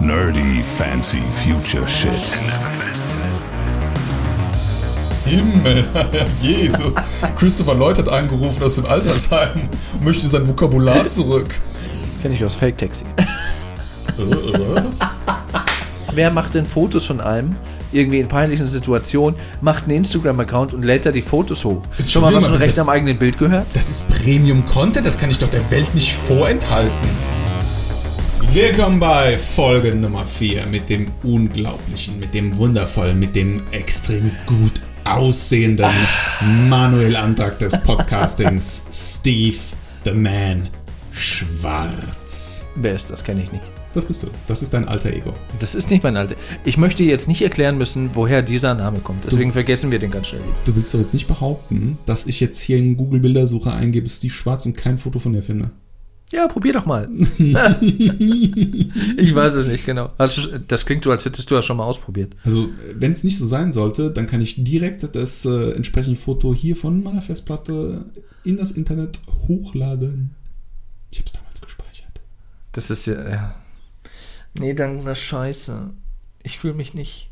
Nerdy fancy future shit. Himmel, Jesus. Christopher Lloyd hat angerufen aus dem Altersheim und möchte sein Vokabular zurück. Kenne ich aus Fake Taxi. Äh, Was? Wer macht denn Fotos von allem? Irgendwie in peinlichen Situationen, macht einen Instagram-Account und lädt da die Fotos hoch. Schon mal was von mal, Recht am eigenen Bild gehört? Das ist Premium-Content, das kann ich doch der Welt nicht vorenthalten. Willkommen bei Folge Nummer 4 mit dem unglaublichen, mit dem wundervollen, mit dem extrem gut aussehenden Manuel Antrag des Podcastings, Steve the Man Schwarz. Wer ist das? Kenne ich nicht. Das bist du. Das ist dein alter Ego. Das ist nicht mein Alter. Ich möchte jetzt nicht erklären müssen, woher dieser Name kommt. Deswegen vergessen wir den ganz schnell. Du willst doch jetzt nicht behaupten, dass ich jetzt hier in Google-Bildersuche eingebe, Steve Schwarz und kein Foto von dir finde. Ja, probier doch mal. ich weiß es nicht genau. Du, das klingt so, als hättest du das schon mal ausprobiert. Also, wenn es nicht so sein sollte, dann kann ich direkt das äh, entsprechende Foto hier von meiner Festplatte in das Internet hochladen. Ich habe es damals gespeichert. Das ist ja. ja. Nee, dann das Scheiße. Ich fühle mich nicht.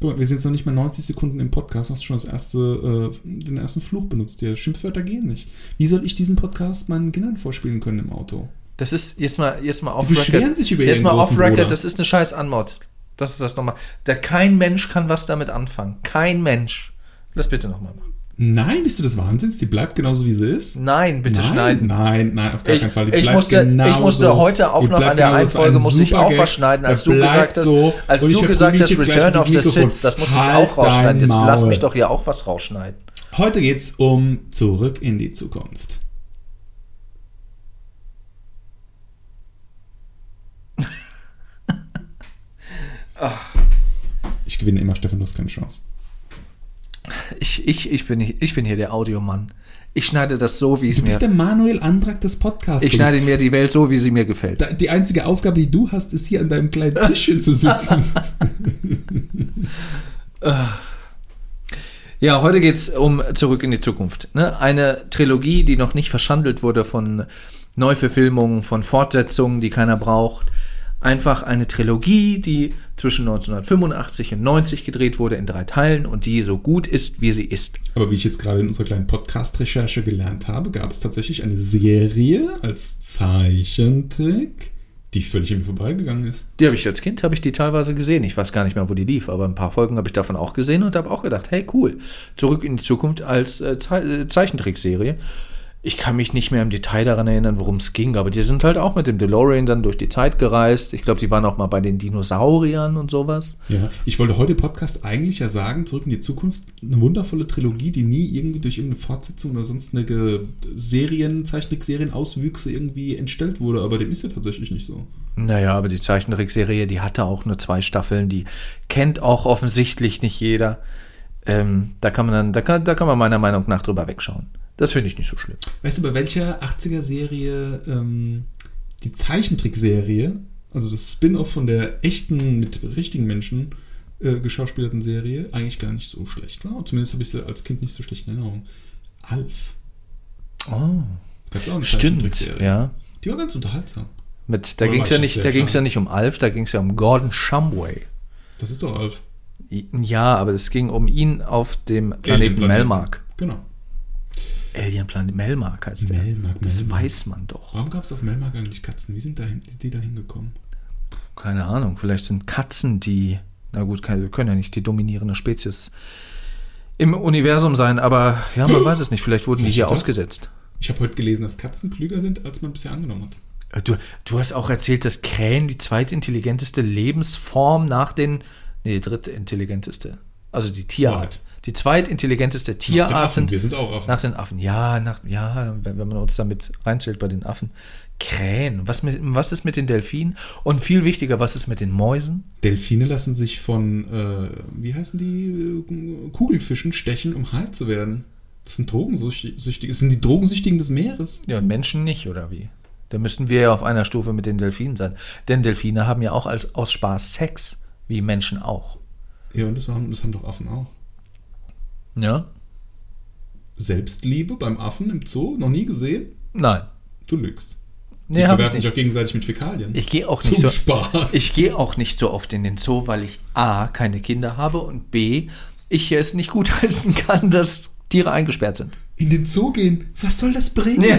Guck mal, wir sind jetzt noch nicht mal 90 Sekunden im Podcast, hast du schon das erste, äh, den ersten Fluch benutzt. Der Schimpfwörter gehen nicht. Wie soll ich diesen Podcast meinen Kindern vorspielen können im Auto? Das ist jetzt mal, jetzt mal off Die beschweren sich über Jetzt mal großen off Record, Bruder. das ist eine scheiß Anmod. Das ist das nochmal. Da kein Mensch kann was damit anfangen. Kein Mensch. Lass bitte nochmal machen. Nein, bist du des Wahnsinns? Die bleibt genauso wie sie ist? Nein, bitte nein, schneiden. Nein, nein, auf gar Ich, keinen Fall. Die ich, musste, ich genauso. musste heute auch noch an der genauso. Das ist ein Einfolge musste ich auch Gag. was schneiden, als du gesagt hast, so. als ich du gesagt hast, Return of the. Sith, das musste ich Halt auch rausschneiden. Jetzt lass mich doch hier auch was rausschneiden. Heute geht's um Zurück in die Zukunft. Ich gewinne immer, Stefan, du hast keine Chance. Ich, ich, ich, bin, ich bin hier der Audiomann. Ich schneide das so, wie es Du mir. bist der Manuel Antrag des Podcasts. Ich schneide mir die Welt so, wie sie mir gefällt. Da- Die einzige Aufgabe, die du hast, ist hier an deinem kleinen Tischchen zu sitzen. Ja, heute geht es um Zurück in die Zukunft. Ne? Eine Trilogie, die noch nicht verschandelt wurde von Neuverfilmungen, von Fortsetzungen, die keiner braucht. Einfach eine Trilogie, die zwischen 1985 und 90 gedreht wurde in drei Teilen und die so gut ist, wie sie ist. Aber wie ich jetzt gerade in unserer kleinen Podcast-Recherche gelernt habe, gab es tatsächlich eine Serie als Zeichentrick, die völlig an mir vorbeigegangen ist. Die habe ich als Kind, habe ich die teilweise gesehen. Ich weiß gar nicht mehr, wo die lief, aber ein paar Folgen habe ich davon auch gesehen und habe auch gedacht, hey cool, Zurück in die Zukunft als äh, Ze äh, Zeichentrickserie. Ich kann mich nicht mehr im Detail daran erinnern, worum es ging, aber die sind halt auch mit dem DeLorean dann durch die Zeit gereist. Ich glaube, die waren auch mal bei den Dinosauriern und sowas. Ja, ich wollte heute Podcast eigentlich ja sagen, Zurück in die Zukunft, eine wundervolle Trilogie, die nie irgendwie durch irgendeine Fortsetzung oder sonstige Serien, Zeichentrickserien-Auswüchse irgendwie entstellt wurde, aber dem ist ja tatsächlich nicht so. Naja, aber die Zeichentrickserie, die hatte auch nur zwei Staffeln, die kennt auch offensichtlich nicht jeder. Ähm, da kann man dann, da kann, da kann man meiner Meinung nach drüber wegschauen. Das finde ich nicht so schlimm. Weißt du, bei welcher 80er-Serie ähm, die Zeichentrickserie, also das Spin-off von der echten, mit richtigen Menschen äh, geschauspielerten Serie, eigentlich gar nicht so schlecht war? Zumindest habe ich sie als Kind nicht so schlecht in Erinnerung. Alf. Oh, Gab's auch eine stimmt. Ja. Die war ganz unterhaltsam. Mit, da ging es ja nicht, da ja nicht um Alf, da ging es ja um Gordon Shumway. Das ist doch Alf. Ja, aber es ging um ihn auf dem Planeten. Melmark. Genau. Alien Planet Melmark heißt der. Melmark, das Melmark. weiß man doch. Warum gab es auf Melmark eigentlich Katzen? Wie sind da die da hingekommen? Keine Ahnung, vielleicht sind Katzen die, na gut, keine- können ja nicht die dominierende Spezies im Universum sein, aber ja, man weiß es nicht. Vielleicht wurden die Vielleicht hier doch. ausgesetzt. Ich habe heute gelesen, dass Katzen klüger sind, als man bisher angenommen hat. Äh, Du, du hast auch erzählt, dass Krähen die zweitintelligenteste Lebensform nach den, nee, die drittintelligenteste, also die Tierart. Die zweitintelligenteste Nach den Tierart Affen. sind Wir sind auch Affen. nach den Affen. Ja, nach, ja, wenn, wenn man uns damit reinzählt bei den Affen. Krähen. Was, mit, was ist mit den Delfinen? Und viel wichtiger, was ist mit den Mäusen? Delfine lassen sich von, äh, wie heißen die, äh, Kugelfischen stechen, um high zu werden. Das sind Drogensüchtige. Das sind die Drogensüchtigen des Meeres. Ja, und Menschen nicht, oder wie? Da müssten wir ja auf einer Stufe mit den Delfinen sein. Denn Delfine haben ja auch als, aus Spaß Sex, wie Menschen auch. Ja, und das haben, das haben doch Affen auch. Ja? Selbstliebe beim Affen im Zoo? Noch nie gesehen? Nein. Du lügst. Die Nee, bewerfen sich auch gegenseitig mit Fäkalien. Ich gehe auch Zum nicht so. Spaß. Ich gehe auch nicht so oft in den Zoo, weil ich A, keine Kinder habe und B, ich es nicht gut heißen kann, dass Tiere eingesperrt sind. In den Zoo gehen, was soll das bringen? Ja.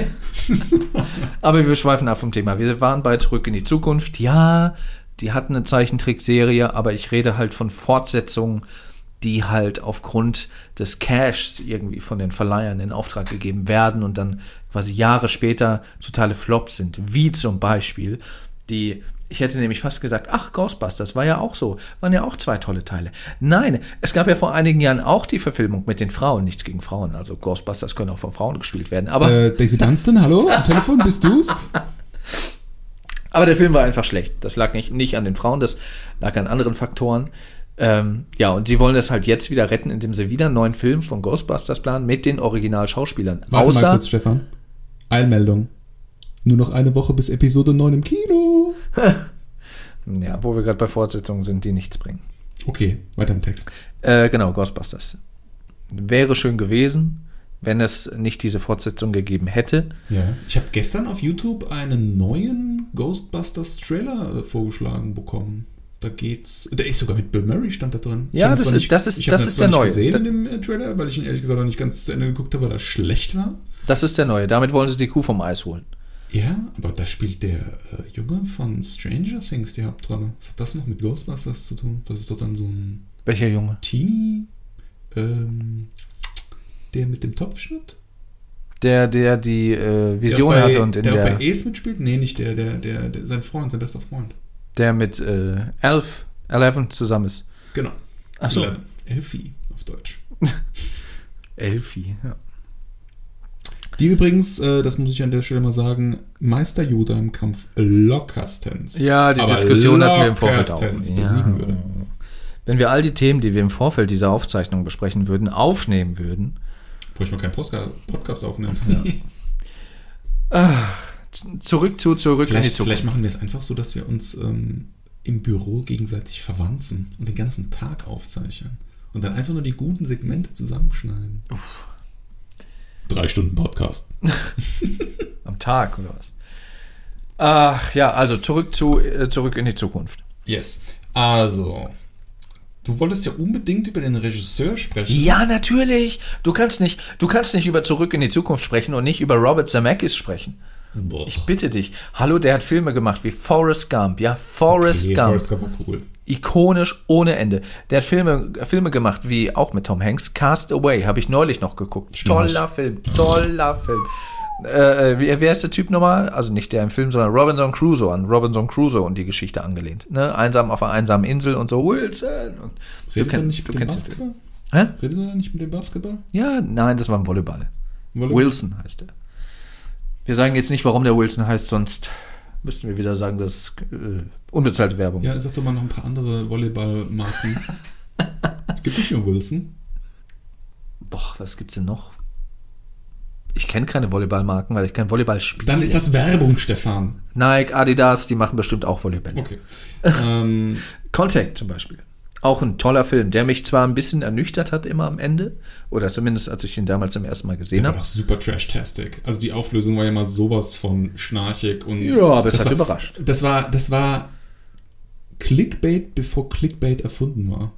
Aber wir schweifen ab vom Thema. Wir waren bei Zurück in die Zukunft. Ja, die hatten eine Zeichentrickserie, aber ich rede halt von Fortsetzungen, die halt aufgrund des Cashs irgendwie von den Verleihern in Auftrag gegeben werden und dann quasi Jahre später totale Flops sind. Wie zum Beispiel die, ich hätte nämlich fast gesagt, ach, Ghostbusters war ja auch so, waren ja auch zwei tolle Teile. Nein, es gab ja vor einigen Jahren auch die Verfilmung mit den Frauen, nichts gegen Frauen, also Ghostbusters können auch von Frauen gespielt werden, aber Äh, Daisy Dunstan, hallo? Am Telefon, bist du's? Aber der Film war einfach schlecht. Das lag nicht, nicht an den Frauen, das lag an anderen Faktoren. Ähm, ja, und sie wollen das halt jetzt wieder retten, indem sie wieder einen neuen Film von Ghostbusters planen mit den Originalschauspielern. Warte mal Außer, kurz, Stefan. Einmeldung. Nur noch eine Woche bis Episode 9 im Kino. ja, wo wir gerade bei Fortsetzungen sind, die nichts bringen. Okay, weiter im Text. Äh, genau, Ghostbusters. Wäre schön gewesen, wenn es nicht diese Fortsetzung gegeben hätte. Ja. Ich habe gestern auf YouTube einen neuen Ghostbusters Trailer äh, vorgeschlagen bekommen. Da geht's. Der ist sogar mit Bill Murray stand da drin. Ich Ja, das ist- das ist- ich das ist der nicht neue. gesehen Da- in dem äh, Trailer, weil ich ihn ehrlich gesagt noch nicht ganz zu Ende geguckt habe, weil er schlecht war. Das ist der neue. Damit wollen sie die Kuh vom Eis holen. Ja, aber da spielt der äh, Junge von Stranger Things die Hauptrolle. Was hat das noch mit Ghostbusters zu tun? Das ist doch dann so ein Welcher Junge? Teenie, ähm, der mit dem Topfschnitt? Der, der die äh, Vision der bei, hatte und in der, der, bei Ace mitspielt? Nee, nicht der, der, der, der sein Freund, sein bester Freund. Der mit äh, Elf, Eleven zusammen ist. Genau. Ach so. Eleven. Elfie auf Deutsch. Elfi, ja. Die übrigens, äh, das muss ich an der Stelle mal sagen, Meister Yoda im Kampf lockerstens. Ja, die aber Diskussion hatten wir im Vorfeld auch. lockerstens Ja. besiegen würde. Wenn wir all die Themen, die wir im Vorfeld dieser Aufzeichnung besprechen würden, aufnehmen würden, Bräuchte man keinen Podcast aufnehmen. z- zurück zu zurück in die vielleicht, Zukunft. vielleicht machen wir es einfach so, dass wir uns ähm, im Büro gegenseitig verwanzen und den ganzen Tag aufzeichnen. Und dann einfach nur die guten Segmente zusammenschneiden. Drei Stunden Podcast. Am Tag oder was? Ach ja, also zurück zu äh, zurück in die Zukunft. Yes. Also, du wolltest ja unbedingt über den Regisseur sprechen. Ja, natürlich. Du kannst nicht, du kannst nicht über zurück in die Zukunft sprechen und nicht über Robert Zemeckis sprechen. Boah. Ich bitte dich. Hallo, der hat Filme gemacht wie Forrest Gump. Ja, Forrest Okay, Gump. Forrest Gump war cool. ikonisch ohne Ende. Der hat Filme, Filme gemacht, wie auch mit Tom Hanks. Cast Away habe ich neulich noch geguckt. Toller Film, toller Film. Äh, äh, wer ist der Typ nochmal? Also nicht der im Film, sondern Robinson Crusoe an Robinson Crusoe und die Geschichte angelehnt. Ne? Einsam auf einer einsamen Insel und so Wilson. Und Redet er nicht mit dem. Basketball? Hä? Redet er nicht mit dem Basketball? Ja, nein, das war ein Volleyball. Volleyball? Wilson heißt er. Wir sagen jetzt nicht, warum der Wilson heißt, sonst müssten wir wieder sagen, dass äh, unbezahlte Werbung Ja, sag doch mal noch ein paar andere Volleyballmarken. es gibt nicht nur Wilson. Boah, was gibt's denn noch? Ich kenne keine Volleyballmarken, weil ich kein Volleyball spiele. Dann ist das Werbung, Stefan. Nike, Adidas, die machen bestimmt auch Volleyball. Okay. ähm, Contact zum Beispiel. Auch ein toller Film, der mich zwar ein bisschen ernüchtert hat immer am Ende, oder zumindest als ich ihn damals zum ersten Mal der gesehen war habe. doch super trash-tastic. Also die Auflösung war ja mal sowas von schnarchig und. Ja, aber es das hat war, überrascht. Das war, das war Clickbait, bevor Clickbait erfunden war.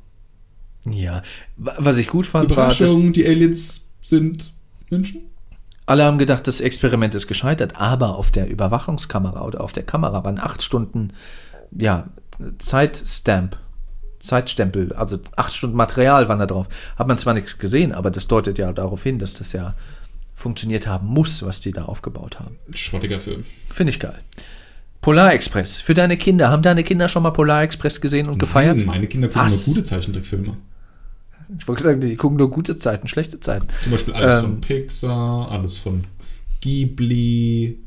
Ja, Wa- was ich gut fand, war, Überraschung, dass die Aliens sind Menschen. alle haben gedacht, das Experiment ist gescheitert, aber auf der Überwachungskamera oder auf der Kamera waren acht Stunden, ja, Zeitstamp, Zeitstempel, also acht Stunden Material waren da drauf. Hat man zwar nichts gesehen, aber das deutet ja darauf hin, dass das ja funktioniert haben muss, was die da aufgebaut haben. Schrottiger Film. Finde ich geil. Polar Express. Für deine Kinder. Haben deine Kinder schon mal Polar Express gesehen und gefeiert? Nein, meine Kinder gucken Was? nur gute Zeichentrickfilme. Ich wollte sagen, die gucken nur gute Zeiten, schlechte Zeiten. Zum Beispiel alles Ähm. von Pixar, alles von Ghibli,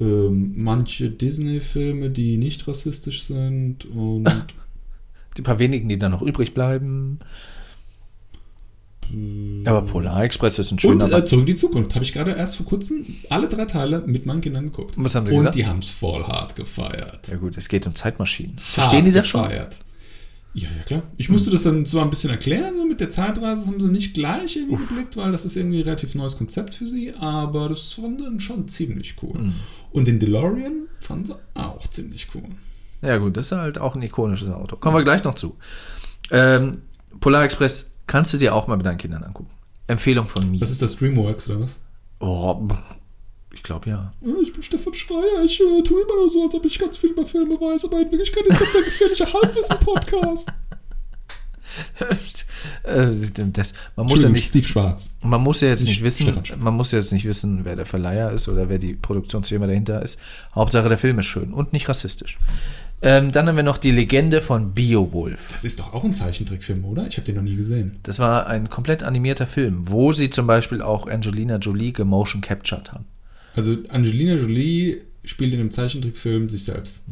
ähm, manche Disney-Filme, die nicht rassistisch sind und Die paar wenigen, die dann noch übrig bleiben. Aber Polar Express ist ein schöner. Und äh, Zurück in die Zukunft habe ich gerade erst vor kurzem alle drei Teile mit meinen Kindern geguckt. Sie Und gesagt? die haben es voll hart gefeiert. ja gut, es geht um Zeitmaschinen. Hart Verstehen die das schon? gefeiert. Ja, ja, klar. Ich musste das dann zwar ein bisschen erklären, so mit der Zeitreise, das haben sie nicht gleich irgendwie geblickt, weil das ist irgendwie ein relativ neues Konzept für sie, aber das fand dann schon ziemlich cool. Mhm. Und den DeLorean fanden sie auch ziemlich cool. Ja, gut, das ist halt auch ein ikonisches Auto. Kommen wir gleich noch zu. Ähm, Polar Express kannst du dir auch mal mit deinen Kindern angucken. Empfehlung von mir. Was ist das, Dreamworks oder was? Oh, ich glaube ja. Ich bin Stefan Schreier, ich äh, tue immer nur so, als ob ich ganz viel über Filme weiß, aber in Wirklichkeit ist das der gefährliche Halbwissen-Podcast. Äh, das, man muss ja nicht, Steve Schwarz. man muss ja jetzt Nicht wissen, man muss ja jetzt nicht wissen, wer der Verleiher ist oder wer die Produktionsfirma dahinter ist. Hauptsache der Film ist schön und nicht rassistisch. Ähm, dann haben wir noch die Legende von Beowulf. Das ist doch auch ein Zeichentrickfilm, oder? Ich habe den noch nie gesehen. Das war ein komplett animierter Film, wo sie zum Beispiel auch Angelina Jolie gemotion captured haben. Also Angelina Jolie spielt in einem Zeichentrickfilm sich selbst.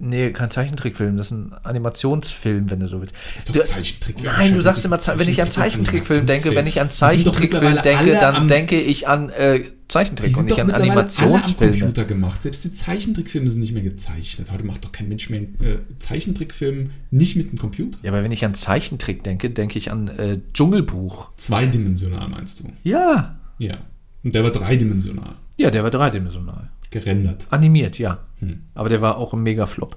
Nee, kein Zeichentrickfilm, das ist ein Animationsfilm, wenn du so willst. Das ist doch Du- Zeichentrick. Nein, du sagst immer, wenn ich an Zeichentrickfilm denke, wenn ich an Zeichentrickfilm denke, dann denke ich an äh, Zeichentrick und nicht an mittlerweile alle am Animationsfilme. Computer gemacht. Selbst die Zeichentrickfilme sind nicht mehr gezeichnet. Heute macht doch kein Mensch mehr einen äh, Zeichentrickfilm nicht mit dem Computer. Ja, aber wenn ich an Zeichentrick denke, denke ich an äh, Dschungelbuch. Zweidimensional meinst du? Ja. Ja. Und der war dreidimensional. Ja, der war dreidimensional. Gerendert. Animiert, ja. Hm. Aber der war auch ein Mega-Flop.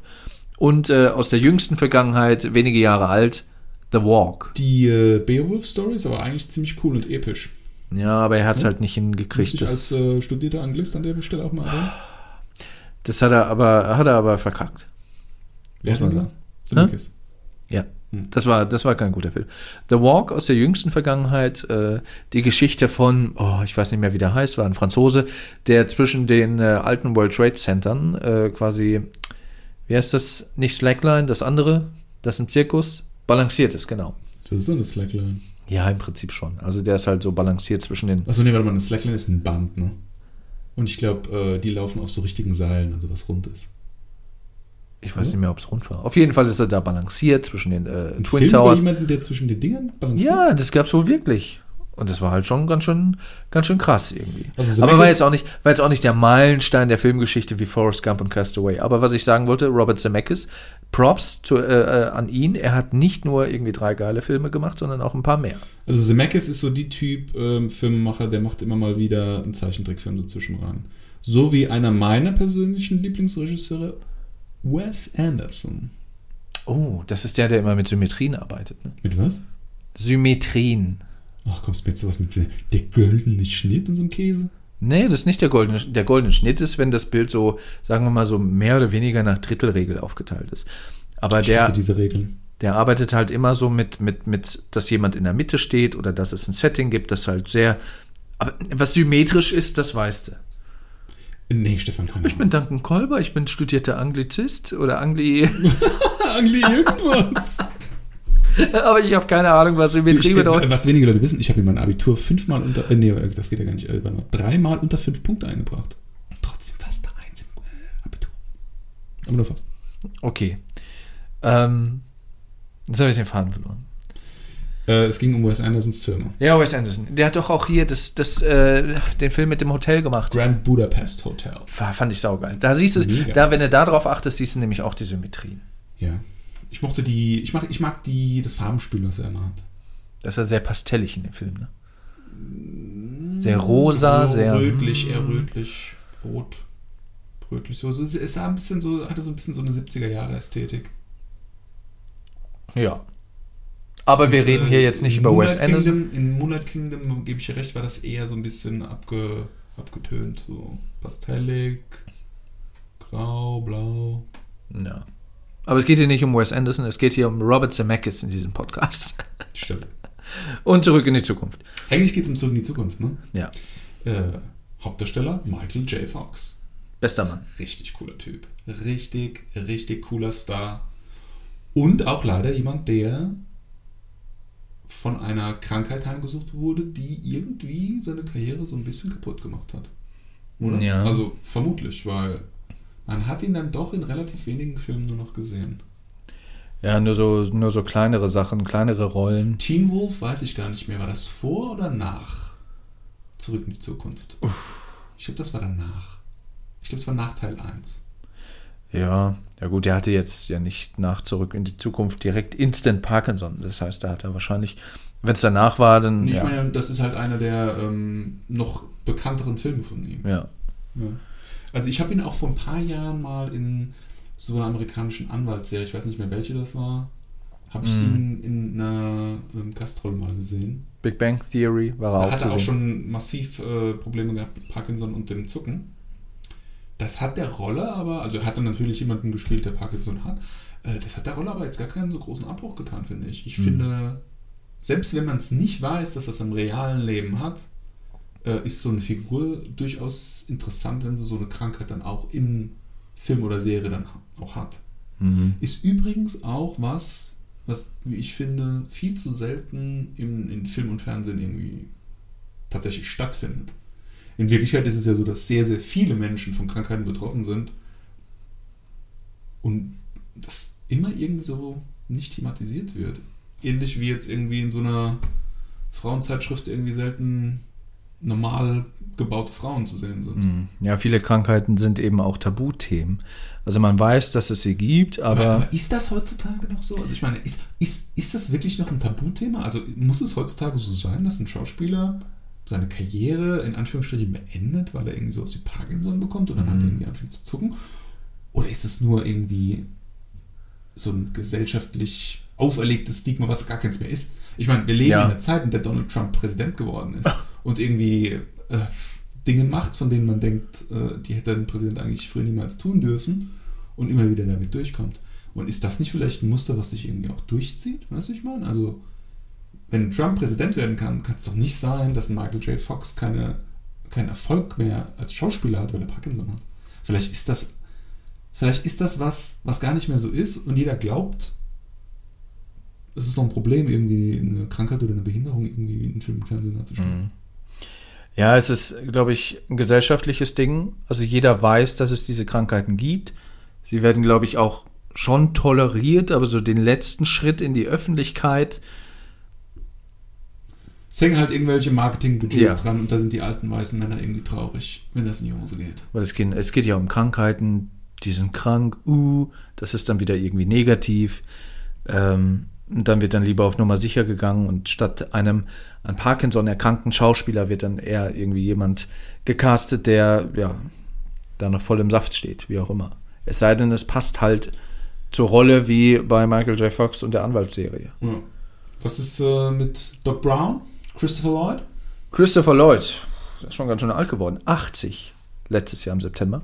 Und äh, aus der jüngsten Vergangenheit, wenige Jahre alt, The Walk. Die äh, Beowulf-Story ist aber eigentlich ziemlich cool und episch. Ja, aber er hat es halt nicht hingekriegt. ich als äh, studierter Anglist an der Stelle auch mal erwähnen? das hat er aber, hat er aber verkackt. Wer hat man denn sagen. gesagt? Zemeckis. Ja, Hm. Das war, das war kein guter Film. The Walk aus der jüngsten Vergangenheit, äh, die Geschichte von, oh, ich weiß nicht mehr, wie der heißt, war ein Franzose, der zwischen den äh, alten World Trade Centern äh, quasi, wie heißt das, nicht Slackline, das andere, das im Zirkus, balanciert ist, genau. Das ist so eine Slackline. Ja, im Prinzip schon. Also der ist halt so balanciert zwischen den, Achso, nee, warte mal, eine Slackline ist ein Band, ne? Und ich glaube, äh, die laufen auf so richtigen Seilen, also was rund ist. Ich weiß Oder? nicht mehr, ob es rund war. Auf jeden Fall ist er da balanciert zwischen den äh, Ein Twin Film über Towers. jemanden, der zwischen den Dingern balanciert? Ja, das gab's wohl wirklich. Und das war halt schon ganz schön, ganz schön krass irgendwie. Also Aber war jetzt, auch nicht, war jetzt auch nicht der Meilenstein der Filmgeschichte wie Forrest Gump und Castaway. Aber was ich sagen wollte, Robert Zemeckis, Props zu, äh, äh, an ihn. Er hat nicht nur irgendwie drei geile Filme gemacht, sondern auch ein paar mehr. Also Zemeckis ist so die Typ ähm, Filmemacher, der macht immer mal wieder einen Zeichentrickfilm dazwischen rein. So wie einer meiner persönlichen Lieblingsregisseure, Wes Anderson. Oh, das ist der, der immer mit Symmetrien arbeitet. Ne? Mit was? Symmetrien. Ach, kommst du jetzt sowas mit der goldene Schnitt und so einem Käse? Nee, das ist nicht der goldene, der goldene Schnitt ist, wenn das Bild so, sagen wir mal, so mehr oder weniger nach Drittelregel aufgeteilt ist. Aber Ich der, diese Regeln. der arbeitet halt immer so mit, mit, mit, dass jemand in der Mitte steht oder dass es ein Setting gibt, das halt sehr. Aber was symmetrisch ist, das weißt du. Nee, Stefan, keine Ich bin Duncan Kolber, ich bin studierter Anglizist oder Angli. Angli irgendwas. aber ich habe keine Ahnung, was Ich, Symmetrie äh, bedeutet. was wenige Leute wissen, ich habe in meinem Abitur fünfmal unter, äh, nee, das geht ja gar nicht, äh, dreimal unter fünf Punkte eingebracht. Trotzdem fast eine Eins im Abitur. Aber nur fast. Okay. Ähm, jetzt habe ich den Faden verloren. Äh, es ging um Wes Andersons Filme. Ja, Wes Anderson. Der hat doch auch hier das, das, äh, den Film mit dem Hotel gemacht. Grand Budapest Hotel. War- Fand ich saugeil. Da siehst du, Mega. da, wenn du da drauf achtest, siehst du nämlich auch die Symmetrien. Ja. Ich mochte die, ich mag, ich mag die, das Farbenspiel, was er immer hat. Das ist ja sehr pastellig in dem Film, ne? Sehr rosa, sehr. Rötlich, eher rötlich, rot. Rötlich, so. so. Es sah ein bisschen so, hatte so ein bisschen so eine 70er-Jahre-Ästhetik. Ja. Aber wir reden hier jetzt nicht über Wes Moonlight Anderson. In Moonlight Kingdom, gebe ich dir recht, war das eher so ein bisschen abge, abgetönt. So pastellig, grau, blau. Ja. Aber es geht hier nicht um Wes Anderson, es geht hier um Robert Zemeckis in diesem Podcast. Stimmt. Und zurück in die Zukunft. Eigentlich geht es um Zurück in die Zukunft, ne? Ja. Äh, Hauptdarsteller Michael J. Fox. Bester Mann. Richtig cooler Typ. Richtig, richtig cooler Star. Und auch leider jemand, der von einer Krankheit heimgesucht wurde, die irgendwie seine Karriere so ein bisschen kaputt gemacht hat. Oder? Ja. Also vermutlich, weil man hat ihn dann doch in relativ wenigen Filmen nur noch gesehen. Ja, nur so, nur so kleinere Sachen, kleinere Rollen. Teen Wolf weiß ich gar nicht mehr. War das vor oder nach Zurück in die Zukunft? Ich glaube, das war danach. Ich glaube, es war nach Teil 1. Ja, ja gut, der hatte jetzt ja nicht nach Zurück in die Zukunft direkt Instant Parkinson. Das heißt, da hat er wahrscheinlich, wenn es danach war, dann. Ich ja, meine, das ist halt einer der ähm, noch bekannteren Filme von ihm. ja. Ja. Also ich habe ihn auch vor ein paar Jahren mal in so einer amerikanischen Anwaltsserie, ich weiß nicht mehr welche das war, habe ich Mm. ihn in einer ähm, Gastrolle mal gesehen. Big Bang Theory war er Da auch. hat zu er auch schon massiv äh, Probleme gehabt mit Parkinson und dem Zucken. Das hat der Rolle aber, also hat dann natürlich jemanden gespielt, der Parkinson hat. Äh, das hat der Rolle aber jetzt gar keinen so großen Abbruch getan, finde ich. Ich Mhm. finde, selbst wenn man es nicht weiß, dass das im realen Leben hat, äh, ist so eine Figur durchaus interessant, wenn sie so eine Krankheit dann auch in Film oder Serie dann auch hat. Mhm. Ist übrigens auch was, was, wie ich finde, viel zu selten in, in Film und Fernsehen irgendwie tatsächlich stattfindet. In Wirklichkeit ist es ja so, dass sehr, sehr viele Menschen von Krankheiten betroffen sind und das immer irgendwie so nicht thematisiert wird. Ähnlich wie jetzt irgendwie in so einer Frauenzeitschrift irgendwie selten normal gebaute Frauen zu sehen sind. Mhm. Ja, viele Krankheiten sind eben auch Tabuthemen. Also man weiß, dass es sie gibt, Aber, aber, aber ist das heutzutage noch so? Also ich meine, ist, ist, ist das wirklich noch ein Tabuthema? Also muss es heutzutage so sein, dass ein Schauspieler seine Karriere in Anführungsstrichen beendet, weil er irgendwie sowas wie Parkinson bekommt und dann halt Mhm. irgendwie anfängt zu zucken? Oder ist es nur irgendwie so ein gesellschaftlich auferlegtes Stigma, was gar keins mehr ist? Ich meine, wir leben Ja. in einer Zeit, in der Donald Trump Präsident geworden ist und irgendwie äh, Dinge macht, von denen man denkt, äh, die hätte ein Präsident eigentlich früher niemals tun dürfen und immer wieder damit durchkommt. Und ist das nicht vielleicht ein Muster, was sich irgendwie auch durchzieht? Weißt du, ich meine? Also, wenn Trump Präsident werden kann, kann es doch nicht sein, dass Michael J. Fox keine, keinen Erfolg mehr als Schauspieler hat, weil er Parkinson hat. Vielleicht ist das, vielleicht ist das was, was gar nicht mehr so ist und jeder glaubt, es ist noch ein Problem, irgendwie eine Krankheit oder eine Behinderung irgendwie in Film und Fernsehen darzustellen. Mhm. Ja, es ist, glaube ich, ein gesellschaftliches Ding. Also jeder weiß, dass es diese Krankheiten gibt. Sie werden, glaube ich, auch schon toleriert, aber so den letzten Schritt in die Öffentlichkeit, Es hängen halt irgendwelche Marketingbudgets Ja. dran und da sind die alten weißen Männer irgendwie traurig, wenn das in die Hose geht. weil es geht, es geht ja um Krankheiten, die sind krank, uh, das ist dann wieder irgendwie negativ. Ähm, und dann wird dann lieber auf Nummer sicher gegangen und statt einem an Parkinson erkrankten Schauspieler wird dann eher irgendwie jemand gecastet, der ja da noch voll im Saft steht, wie auch immer. Es sei denn, es passt halt zur Rolle wie bei Michael J. Fox und der Anwaltsserie. Ja. Was ist äh, mit Doc Brown? Christopher Lloyd? Christopher Lloyd, der ist schon ganz schön alt geworden, 80 letztes Jahr im September.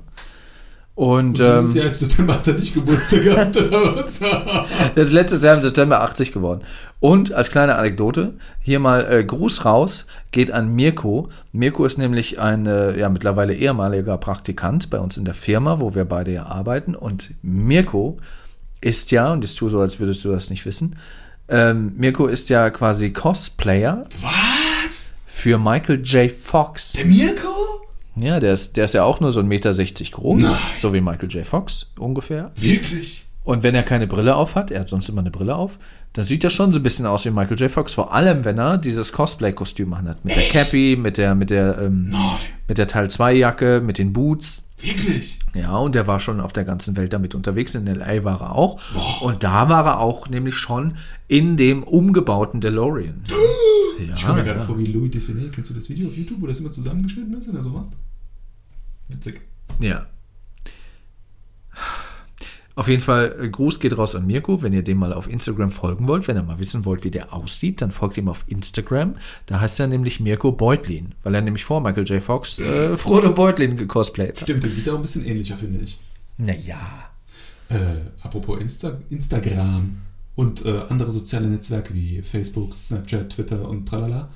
Und, Und dieses ähm, Jahr im September hat er nicht Geburtstag gehabt, oder was? Ist letztes Jahr im September 80 geworden. Und als kleine Anekdote, hier mal äh, Gruß raus, geht an Mirko. Mirko ist nämlich ein äh, ja, mittlerweile ehemaliger Praktikant bei uns in der Firma, wo wir beide ja arbeiten. Und Mirko ist ja, und das tue so, als würdest du das nicht wissen, ähm, Mirko ist ja quasi Cosplayer was? für Michael J. Fox. Der Mirko? Ja, der ist, der ist ja auch nur so 1,60 Meter groß, Nein. so wie Michael J. Fox ungefähr. Wirklich? Und wenn er keine Brille auf hat, er hat sonst immer eine Brille auf, dann sieht er schon so ein bisschen aus wie Michael J. Fox. Vor allem, wenn er dieses Cosplay-Kostüm hat. Mit Echt? der Cappy, mit der, mit der, ähm, mit der Teil 2-Jacke, mit den Boots. Wirklich? Ja, und er war schon auf der ganzen Welt damit unterwegs. In L.A. war er auch. Und da war er auch nämlich schon in dem umgebauten DeLorean. Ja, Ich komme mir gerade ja. vor wie Louis Define. Kennst du das Video auf YouTube, wo das immer zusammengeschnitten ist oder sowas? Witzig. Ja. Auf jeden Fall, äh, Gruß geht raus an Mirko, wenn ihr dem mal auf Instagram folgen wollt. Wenn ihr mal wissen wollt, wie der aussieht, dann folgt ihm auf Instagram. Da heißt er nämlich Mirko Beutlin, weil er nämlich vor Michael J. Fox äh, Frodo Beutlin gecosplayt hat. Stimmt, der sieht auch ein bisschen ähnlicher, finde ich. Naja. Äh, apropos Insta Instagram und äh, andere soziale Netzwerke wie Facebook, Snapchat, Twitter und tralala.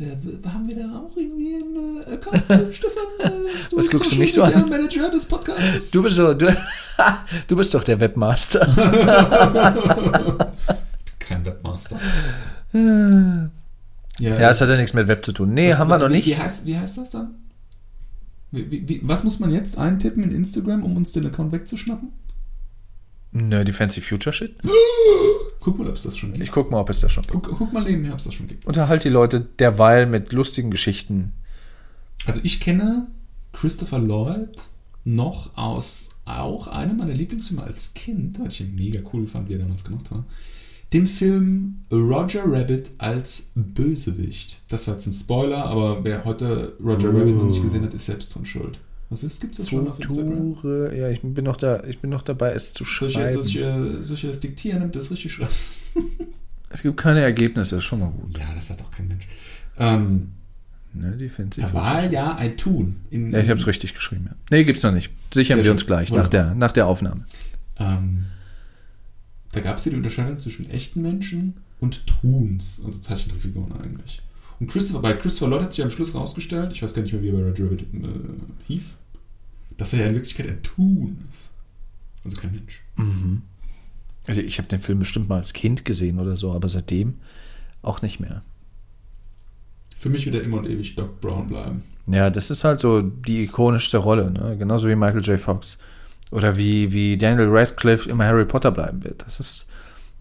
Äh, haben wir da auch irgendwie einen äh, Account, äh, Stefan? Äh, du Was guckst du mich so an? Manager des Podcasts. Du bist, so, du, du bist doch der Webmaster. Kein Webmaster. ja, das hat ja nichts mit Web zu tun. Nee, Was- haben wir noch nicht. Wie heißt, wie heißt das dann? Wie, wie, wie, was muss man jetzt eintippen in Instagram, um uns den Account wegzuschnappen? Nerdy Fancy Future Shit. Guck mal, ob es das schon gibt. Ich guck mal, ob es das schon gibt. Guck, guck mal nebenher, ob es das schon gibt. Unterhalt die Leute derweil mit lustigen Geschichten. Also ich kenne Christopher Lloyd noch aus auch einer meiner Lieblingsfilme als Kind, weil ich ihn mega cool fand, wie er damals gemacht war, den Film Roger Rabbit als Bösewicht. Das war jetzt ein Spoiler, aber wer heute Roger Rabbit noch nicht gesehen hat, ist selbst dran schuld. Was ist? Gibt es das schon auf Instagram? Ja, ich bin noch da, ich bin noch dabei, es zu Soll schreiben. soll ich, soll ich das diktieren, damit das richtig schreibt? Es gibt keine Ergebnisse, ist schon mal gut. Ja, das hat doch kein Mensch. Ähm, Ne, die da war ja ein Tun. In, Ja, ich habe es richtig geschrieben. Ja. Nee, gibt's noch nicht. Sichern wir uns gleich nach der, nach der Aufnahme. Ähm, da gab es ja die Unterscheidung zwischen echten Menschen und Toons, also Zeichentrickfiguren eigentlich. Und Christopher, bei Christopher Lloyd hat sich am Schluss rausgestellt, ich weiß gar nicht mehr, wie er bei Roger Rabbit äh, hieß, dass er ja in Wirklichkeit ein Toon ist. Also kein Mensch. Also ich habe den Film bestimmt mal als Kind gesehen oder so, aber seitdem auch nicht mehr. Für mich wird er immer und ewig Doc Brown bleiben. Ja, das ist halt so die ikonischste Rolle, ne? genauso wie Michael J. Fox. Oder wie, wie Daniel Radcliffe immer Harry Potter bleiben wird. Das ist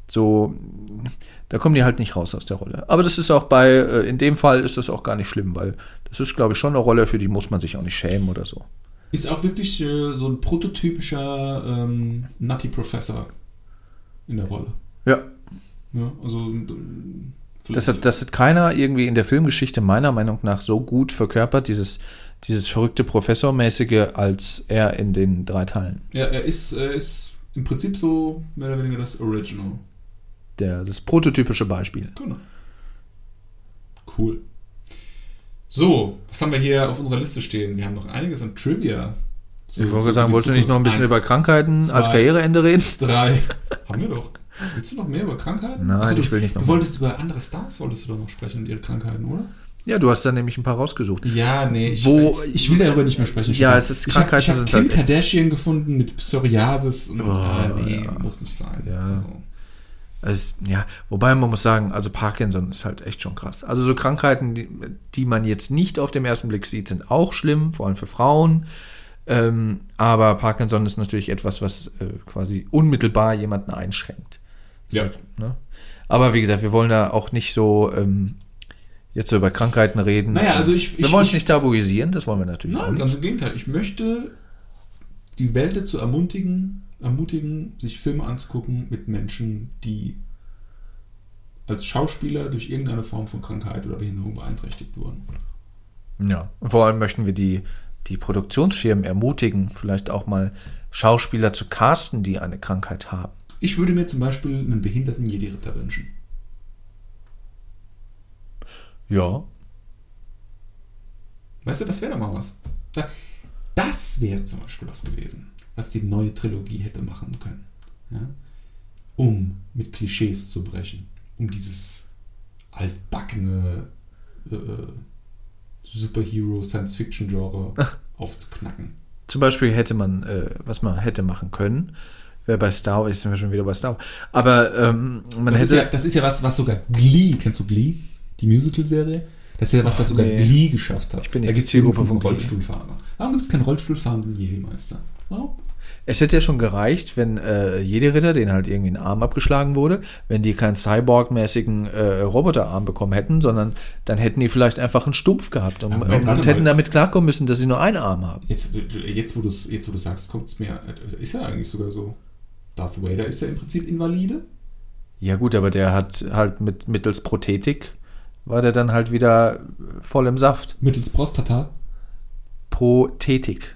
so, da kommen die halt nicht raus aus der Rolle. Aber das ist auch bei, äh, in dem Fall ist das auch gar nicht schlimm, weil das ist, glaube ich, schon eine Rolle, für die muss man sich auch nicht schämen oder so. Ist auch wirklich äh, so ein prototypischer ähm, Nutty Professor in der Rolle. Ja, Ja, also ähm, Das hat, das hat keiner irgendwie in der Filmgeschichte meiner Meinung nach so gut verkörpert, dieses, dieses verrückte Professormäßige, als er in den drei Teilen. ja, er ist, er ist im Prinzip so mehr oder weniger das Original. Der, das prototypische Beispiel. Genau. Cool. So, was haben wir hier auf unserer Liste stehen? Wir haben noch einiges an Trivia. zu- Ich wollte sagen, wolltest du nicht noch ein bisschen Zukunft. über Krankheiten zwei, als Karriereende reden? Eins, Drei. haben wir doch. Willst du noch mehr über Krankheiten? Nein, Achso, du, ich will nicht noch Du mehr. wolltest über andere Stars wolltest du doch noch sprechen und ihre Krankheiten, oder? Ja, du hast da nämlich ein paar rausgesucht. Ja, nee, ich, Wo- ich will darüber nicht mehr sprechen. Ja, Stefan. es ist- ich hab- Krankheiten Ich habe sind Kim halt Kardashian gefunden mit Psoriasis. Und, Oh, ah, nee, ja. muss nicht sein. Ja. Also, Es, ja, wobei man muss sagen, also Parkinson ist halt echt schon krass. Also so Krankheiten, die, die man jetzt nicht auf dem ersten Blick sieht, sind auch schlimm, vor allem für Frauen. Ähm, aber Parkinson ist natürlich etwas, was äh, quasi unmittelbar jemanden einschränkt. Ja. Halt, ne? Aber wie gesagt, wir wollen da auch nicht so ähm, jetzt so über Krankheiten reden. Naja, also ich- wir wollen es ich- nicht tabuisieren, das wollen wir natürlich auch Nein, nicht. ganz im Gegenteil. Ich möchte die Welt dazu ermutigen, ermutigen, sich Filme anzugucken mit Menschen, die als Schauspieler durch irgendeine Form von Krankheit oder Behinderung beeinträchtigt wurden. Ja, und vor allem möchten wir die, die Produktionsfirmen ermutigen, vielleicht auch mal Schauspieler zu casten, die eine Krankheit haben. Ich würde mir zum Beispiel einen behinderten Jedi-Ritter wünschen. Ja. Weißt du, das wäre doch mal was. Da- Das wäre zum Beispiel was gewesen, was die neue Trilogie hätte machen können. Ja? Um mit Klischees zu brechen. Um dieses altbackene äh, Superhero-Science-Fiction-Genre aufzuknacken. Zum Beispiel hätte man, äh, was man hätte machen können, wäre bei Star Wars, jetzt sind wir schon wieder bei Star Wars, aber ähm, man Das ist, hätte, ja, das ist ja was, was sogar Glee, kennst du Glee? Die Musical-Serie? Das ist ja was, was sogar nee. Glee geschafft hat. Ich bin nicht da gibt es Zielgruppe Glee. Rollstuhlfahrer. Warum gibt es keinen Rollstuhlfahrenden Jedi-Meister? Warum? Es hätte ja schon gereicht, wenn äh, jede Ritter, den halt irgendwie ein Arm abgeschlagen wurde, wenn die keinen Cyborg-mäßigen äh, Roboterarm bekommen hätten, sondern dann hätten die vielleicht einfach einen Stumpf gehabt und, und, und hätten mal. damit klarkommen müssen, dass sie nur einen Arm haben. Jetzt, jetzt wo du jetzt, wo du sagst, kommt es mir. Ist ja eigentlich sogar so. Darth Vader ist ja im Prinzip Invalide. Ja gut, aber der hat halt mit mittels Prothetik war der dann halt wieder voll im Saft. Mittels Prostata. Prothetik.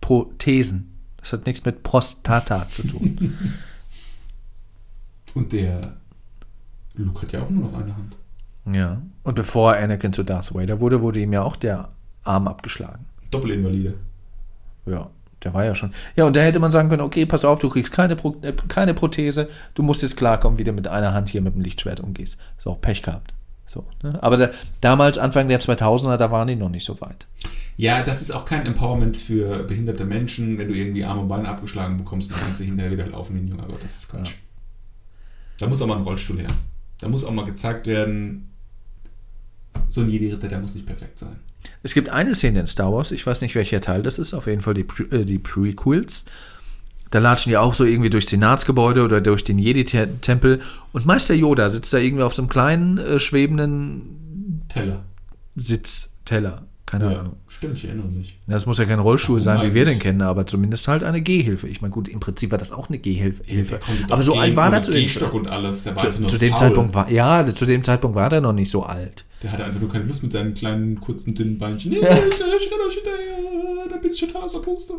Prothesen. Das hat nichts mit Prostata zu tun. Und der Luke hat ja auch nur noch eine Hand. ja. Und bevor Anakin zu Darth Vader wurde, wurde ihm ja auch der Arm abgeschlagen. Doppelinvalide. Ja, der war ja schon. Ja, und da hätte man sagen können, okay, pass auf, du kriegst keine, Pro äh, keine Prothese, du musst jetzt klarkommen, wie du mit einer Hand hier mit dem Lichtschwert umgehst. So, Pech gehabt. So, ne? Aber da, damals, Anfang der 2000er, da waren die noch nicht so weit. Ja, das ist auch kein Empowerment für behinderte Menschen, wenn du irgendwie Arme und Beine abgeschlagen bekommst und kannst du hinterher wieder laufen wie ein junger Gott. Das ist Quatsch. Da muss auch mal ein Rollstuhl her. Da muss auch mal gezeigt werden, so ein Jedi-Ritter, der muss nicht perfekt sein. Es gibt eine Szene in Star Wars, ich weiß nicht, welcher Teil das ist, auf jeden Fall die, Pre äh, die Prequels. Da latschen die auch so irgendwie durchs Senatsgebäude oder durch den Jedi-Tempel und Meister Yoda sitzt da irgendwie auf so einem kleinen, äh, schwebenden Teller. Sitzteller. Keine Ja, Ahnung. stimmt, ich erinnere mich. Das muss ja kein Rollstuhl Warum sein, wie wir den kennen, aber zumindest halt eine Gehhilfe. Ich meine, gut, im Prinzip war das auch eine Gehhilfe. Doch Aber so alt war er zu dem, war zu, zu dem faul. Zeitpunkt war, ja, zu dem Zeitpunkt war der noch nicht so alt. Der hatte einfach nur keine Lust mit seinen kleinen, kurzen, dünnen Beinchen. Nee, ich renne euch hinterher, da bin ich total aus der Puste.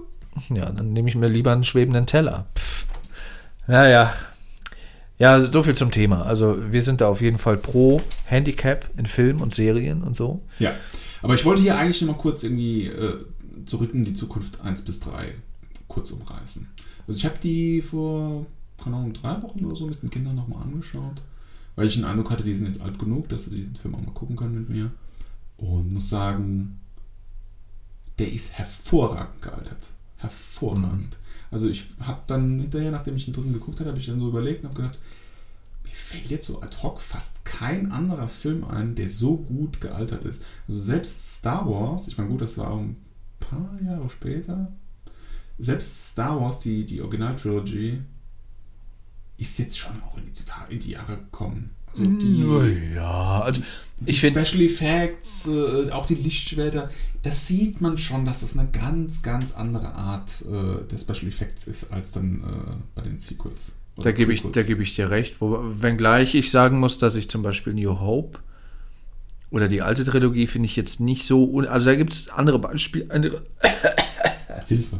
Ja, dann nehme ich mir lieber einen schwebenden Teller. Pff. Ja, ja. Ja, so viel zum Thema. Also wir sind da auf jeden Fall pro Handicap in Film und Serien und so. Ja, aber ich wollte hier eigentlich noch mal kurz irgendwie äh, zurück in die Zukunft 1 bis 3 kurz umreißen. Also ich habe die vor, keine Ahnung, drei Wochen oder so mit den Kindern nochmal angeschaut, weil ich den Eindruck hatte, die sind jetzt alt genug, dass sie diesen Film auch mal gucken können mit mir. Und muss sagen, der ist hervorragend gealtert. Hervorragend. Also ich habe dann hinterher, nachdem ich den dritten geguckt habe, habe ich dann so überlegt und habe gedacht, fällt jetzt so ad hoc fast kein anderer Film ein, der so gut gealtert ist. Also selbst Star Wars, ich meine gut, das war ein paar Jahre später, selbst Star Wars, die, die Original-Trilogy, ist jetzt schon auch in die, in die Jahre gekommen. Also die, ja, also die Special Effects, äh, auch die Lichtschwerter, das sieht man schon, dass das eine ganz, ganz andere Art äh, der Special Effects ist, als dann äh, bei den Sequels. Da gebe ich, da gebe ich dir recht. Wo, wenngleich ich sagen muss, dass ich zum Beispiel New Hope oder die alte Trilogie finde ich jetzt nicht so. Also da gibt es andere Beispiele, andere, Hilfe.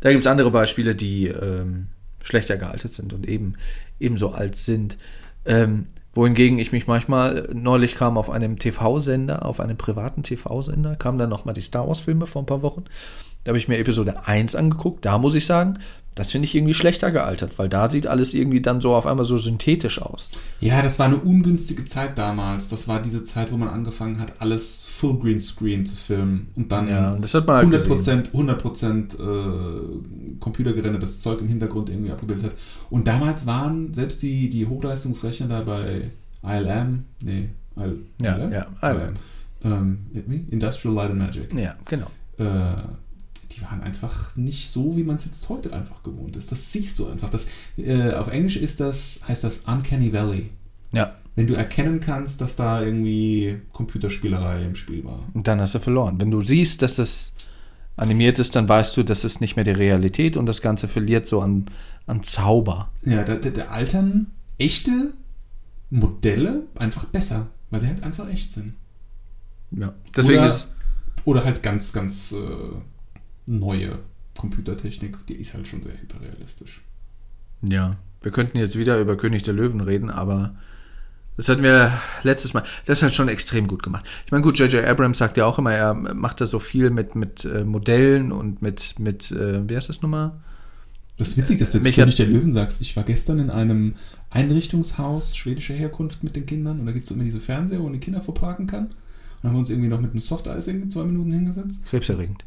Da gibt es andere Beispiele, die ähm, schlechter gealtert sind und eben ebenso alt sind. Ähm, wohingegen ich mich manchmal, neulich kam auf einem TV-Sender, auf einem privaten TV-Sender, kamen dann nochmal die Star Wars-Filme vor ein paar Wochen. Da habe ich mir Episode 1 angeguckt. Da muss ich sagen, das finde ich irgendwie schlechter gealtert, weil da sieht alles irgendwie dann so auf einmal so synthetisch aus. Ja, das war eine ungünstige Zeit damals. Das war diese Zeit, wo man angefangen hat, alles Full Green Screen zu filmen und dann Ja, das hat man halt 100%, 100% äh, computergerendertes Zeug im Hintergrund irgendwie abgebildet hat. Und damals waren selbst die, die Hochleistungsrechner da bei ILM, nee, IL, Ja, ja, ILM. Ähm, wie? Industrial Light and Magic. Ja, genau. Äh, die waren einfach nicht so, wie man es jetzt heute einfach gewohnt ist. Das siehst du einfach. Das, äh, auf Englisch ist das, heißt das Uncanny Valley. Ja, Wenn du erkennen kannst, dass da irgendwie Computerspielerei im Spiel war. und dann hast du verloren. Wenn du siehst, dass das animiert ist, dann weißt du, das ist nicht mehr die Realität und das Ganze verliert so an, an Zauber. Ja, da, da, da altern echte Modelle einfach besser, weil sie halt einfach echt sind. Ja. Deswegen Oder- ist Oder halt ganz, ganz äh, neue Computertechnik, die ist halt schon sehr hyperrealistisch. Ja, wir könnten jetzt wieder über König der Löwen reden, aber das hatten wir letztes Mal. Das ist halt schon extrem gut gemacht. Ich meine, gut, J.J. Abrams sagt ja auch immer, er macht da so viel mit, mit äh, Modellen und mit, mit äh, wie heißt das nochmal? Das ist witzig, dass du jetzt Mich König hat- der Löwen sagst. Ich war gestern in einem Einrichtungshaus schwedischer Herkunft mit den Kindern und da gibt es immer diese Fernseher, wo man die Kinder vorparken kann. Und haben wir uns irgendwie noch mit einem irgendwie zwei Minuten hingesetzt. Krebserregend.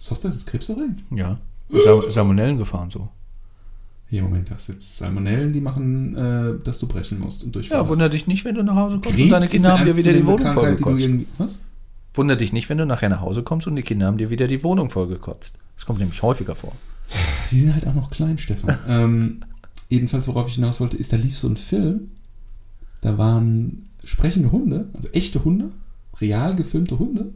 Softeis ist krebserregend. Ja. Und Sa Salmonellen gefahren so. Hier, Moment, das jetzt Salmonellen, die machen, äh, dass du brechen musst und durchfährst. Ja, wunder dich nicht, wenn du nach Hause kommst Krebs und deine Kinder haben dir wieder die Wohnung vollgekotzt. was? Wunder dich nicht, wenn du nachher nach Hause kommst und die Kinder haben dir wieder die Wohnung vollgekotzt. Das kommt nämlich häufiger vor. Die sind halt auch noch klein, Stefan. ähm, jedenfalls, worauf ich hinaus wollte, ist, da lief so ein Film, da waren sprechende Hunde, also echte Hunde, real gefilmte Hunde.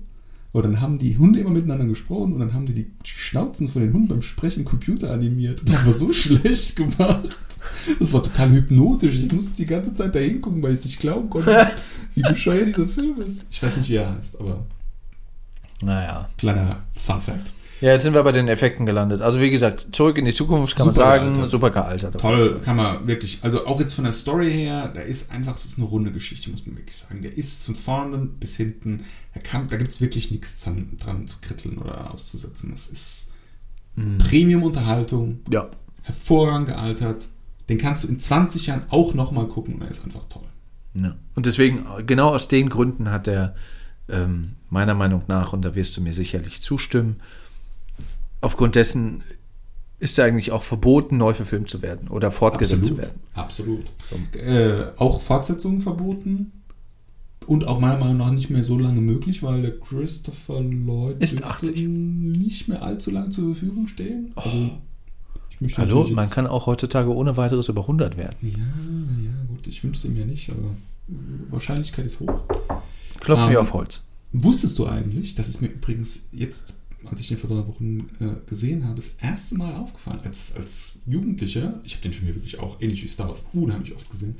Und dann haben die Hunde immer miteinander gesprochen und dann haben die die Schnauzen von den Hunden beim Sprechen Computer animiert. Und das war so schlecht gemacht. Das war total hypnotisch. Ich musste die ganze Zeit da hingucken, weil ich es nicht glauben konnte, wie bescheuert dieser Film ist. Ich weiß nicht, wie er heißt, aber Naja. kleiner Fun Fact. Ja, jetzt sind wir bei den Effekten gelandet. Also wie gesagt, zurück in die Zukunft kann Super man sagen, gealtert. super gealtert. Toll, kann man wirklich, also auch jetzt von der Story her, da ist einfach, es ist eine runde Geschichte, muss man wirklich sagen. Der ist von vorne bis hinten, da, kann- da gibt es wirklich nichts dran, dran zu kritteln oder auszusetzen. Das ist Premium-Unterhaltung, Ja. hervorragend gealtert. Den kannst du in 20 Jahren auch nochmal gucken und er ist einfach toll. Ja. Und deswegen, genau aus den Gründen hat er ähm, meiner Meinung nach, und da wirst du mir sicherlich zustimmen, aufgrund dessen ist er eigentlich auch verboten, neu verfilmt zu werden oder fortgesetzt zu werden. Absolut. Äh, auch Fortsetzungen verboten und auch meiner Meinung nach nicht mehr so lange möglich, weil der Christopher Lloyd Ist dürfte 80. nicht mehr allzu lange zur Verfügung stehen. Also, ich möchte Hallo, man kann auch heutzutage ohne weiteres über 100 werden. Ja, ja, gut, ich wünsche es ihm ja nicht, aber Wahrscheinlichkeit ist hoch. Klopfen Ähm, wir auf Holz. Wusstest du eigentlich, das ist mir übrigens jetzt, als ich den vor drei Wochen äh, gesehen habe, das erste Mal aufgefallen, als, als Jugendlicher, ich habe den Film hier wirklich auch ähnlich wie Star Wars unheimlich oft gesehen,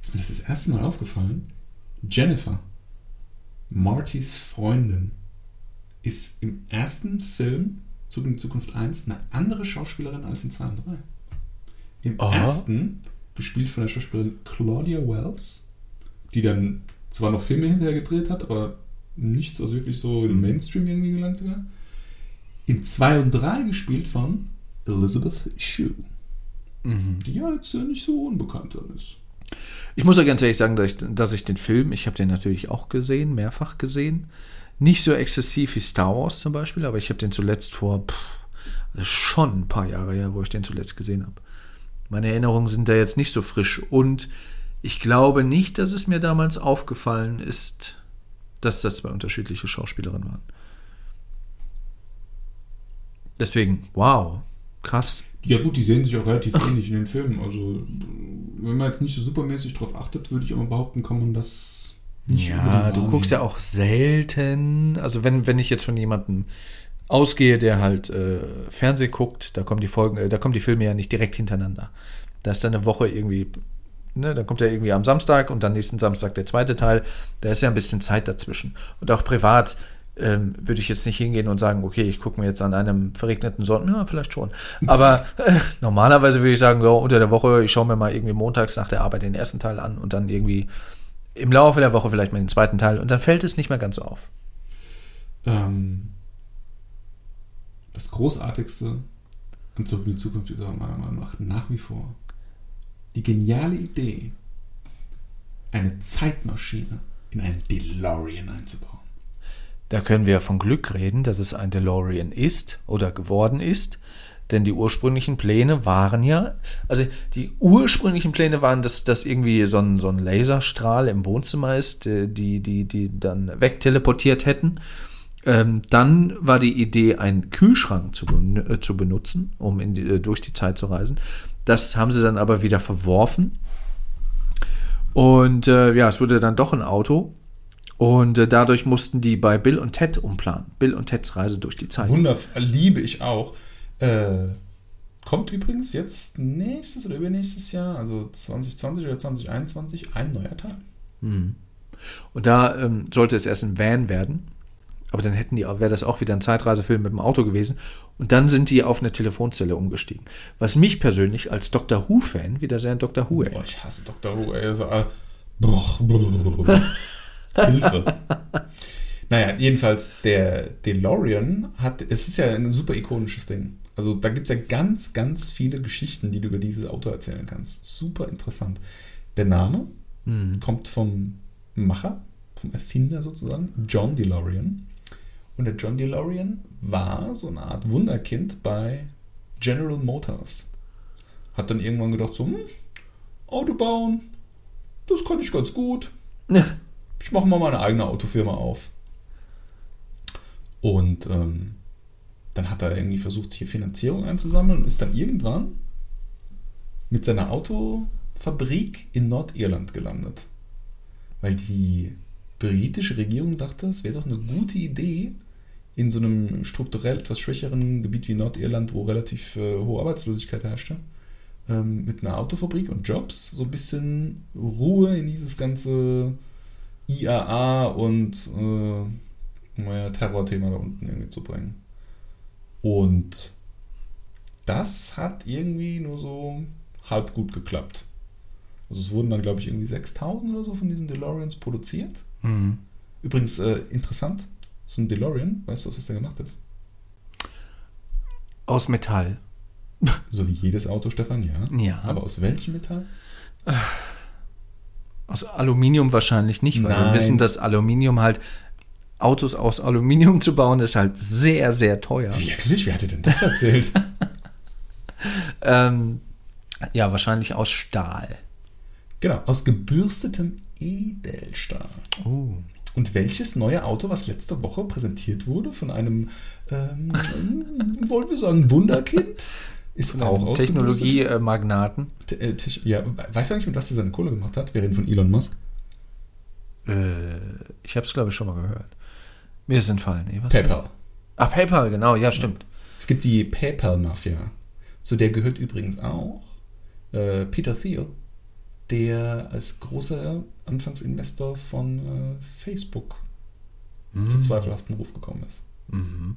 ist mir das das erste Mal aufgefallen, Jennifer, Martys Freundin, ist im ersten Film, Zug in Zukunft 1, eine andere Schauspielerin als in 2 und 3. Im Aha. ersten, gespielt von der Schauspielerin Claudia Wells, die dann zwar noch Filme hinterher gedreht hat, aber nichts, was wirklich so in den Mainstream irgendwie gelangt war. In 2 und 3 gespielt von Elizabeth Shue, die ja jetzt ja nicht so unbekannt ist. Ich muss ja ganz ehrlich sagen, dass ich, dass ich den Film, ich habe den natürlich auch gesehen, mehrfach gesehen. Nicht so exzessiv wie Star Wars zum Beispiel, aber ich habe den zuletzt vor pff, schon ein paar Jahre her, wo ich den zuletzt gesehen habe. Meine Erinnerungen sind da jetzt nicht so frisch und ich glaube nicht, dass es mir damals aufgefallen ist, dass das zwei unterschiedliche Schauspielerinnen waren. Deswegen, wow, krass. Ja gut, die sehen sich auch relativ ähnlich in den Filmen. Also wenn man jetzt nicht so supermäßig drauf achtet, würde ich aber behaupten, kann man das nicht Ja, du guckst ja auch selten. Also wenn, wenn ich jetzt von jemandem ausgehe, der halt äh, Fernseh guckt, da kommen die Folgen, äh, da kommen die Filme ja nicht direkt hintereinander. Da ist dann eine Woche irgendwie, ne, dann kommt er irgendwie am Samstag und dann nächsten Samstag der zweite Teil. Da ist ja ein bisschen Zeit dazwischen. Und auch privat ähm, würde ich jetzt nicht hingehen und sagen, okay, ich gucke mir jetzt an einem verregneten Sonntag, ja, vielleicht schon. Aber äh, normalerweise würde ich sagen, ja, unter der Woche, ich schaue mir mal irgendwie montags nach der Arbeit den ersten Teil an und dann irgendwie im Laufe der Woche vielleicht mal den zweiten Teil und dann fällt es nicht mehr ganz so auf. Ähm, das Großartigste an Zurück in die Zukunft ist aber meiner Meinung nach nach wie vor die geniale Idee, eine Zeitmaschine in einen DeLorean einzubauen. Da können wir von Glück reden, dass es ein DeLorean ist oder geworden ist. Denn die ursprünglichen Pläne waren ja, also die ursprünglichen Pläne waren, dass das irgendwie so ein, so ein Laserstrahl im Wohnzimmer ist, äh, die, die, die dann wegteleportiert hätten. Ähm, dann war die Idee, einen Kühlschrank zu, äh, zu benutzen, um die, äh, durch die Zeit zu reisen. Das haben sie dann aber wieder verworfen. Und äh, ja, es wurde dann doch ein Auto. Und äh, dadurch mussten die bei Bill und Ted umplanen. Bill und Teds Reise durch die Zeit. Wundervoll, liebe ich auch. Äh, kommt übrigens jetzt nächstes oder übernächstes Jahr, also 2020 oder 2021, ein neuer Teil. Und da ähm, sollte es erst ein Van werden. Aber dann hätten die, wäre das auch wieder ein Zeitreisefilm mit dem Auto gewesen. Und dann sind die auf eine Telefonzelle umgestiegen. Was mich persönlich als Doctor Who-Fan wieder sehr an Doctor Who Boah, erinnert. ich hasse Dr. Who, ey. So, äh, bruch, bruch, bruch. Hilfe. Naja, jedenfalls, der DeLorean hat, es ist ja ein super ikonisches Ding. Also da gibt es ja ganz, ganz viele Geschichten, die du über dieses Auto erzählen kannst. Super interessant. Der Name kommt vom Macher, vom Erfinder sozusagen, John DeLorean. Und der John DeLorean war so eine Art Wunderkind bei General Motors. Hat dann irgendwann gedacht, so, hm, Auto bauen, das kann ich ganz gut. Ich mache mal meine eigene Autofirma auf. Und ähm, dann hat er irgendwie versucht, hier Finanzierung einzusammeln und ist dann irgendwann mit seiner Autofabrik in Nordirland gelandet. Weil die britische Regierung dachte, es wäre doch eine gute Idee, in so einem strukturell etwas schwächeren Gebiet wie Nordirland, wo relativ äh, hohe Arbeitslosigkeit herrschte, ähm, mit einer Autofabrik und Jobs so ein bisschen Ruhe in dieses ganze IAA und äh, naja, Terrorthema da unten irgendwie zu bringen. Und das hat irgendwie nur so halb gut geklappt. Also es wurden dann, glaube ich, irgendwie 6000 oder so von diesen DeLoreans produziert. Mhm. Übrigens äh, interessant, so ein DeLorean, weißt du, was der gemacht ist? Aus Metall. So wie jedes Auto, Stefan, ja. Ja. Aber aus welchem Metall? Aus Aluminium wahrscheinlich nicht, weil wir Nein. wissen, dass Aluminium halt, Autos aus Aluminium zu bauen, ist halt sehr, sehr teuer. Wirklich? Wer hatte denn das erzählt? Ähm, ja, wahrscheinlich aus Stahl. genau, aus gebürstetem Edelstahl. Oh. Und welches neue Auto, was letzte Woche präsentiert wurde von einem, ähm, wollen wir sagen, Wunderkind, ist von Auch Technologie-Magnaten. Te- äh, ja, weißt du eigentlich, mit was er seine Kohle gemacht hat? Wir reden von Elon Musk. Äh, ich habe es, glaube ich, schon mal gehört. Mir ist entfallen. Was? PayPal. Ah, PayPal, genau, ja, stimmt. Es gibt die PayPal-Mafia. Zu der gehört übrigens auch äh, Peter Thiel, der als großer Anfangsinvestor von äh, Facebook zu zweifelhaftem Ruf gekommen ist. Mhm.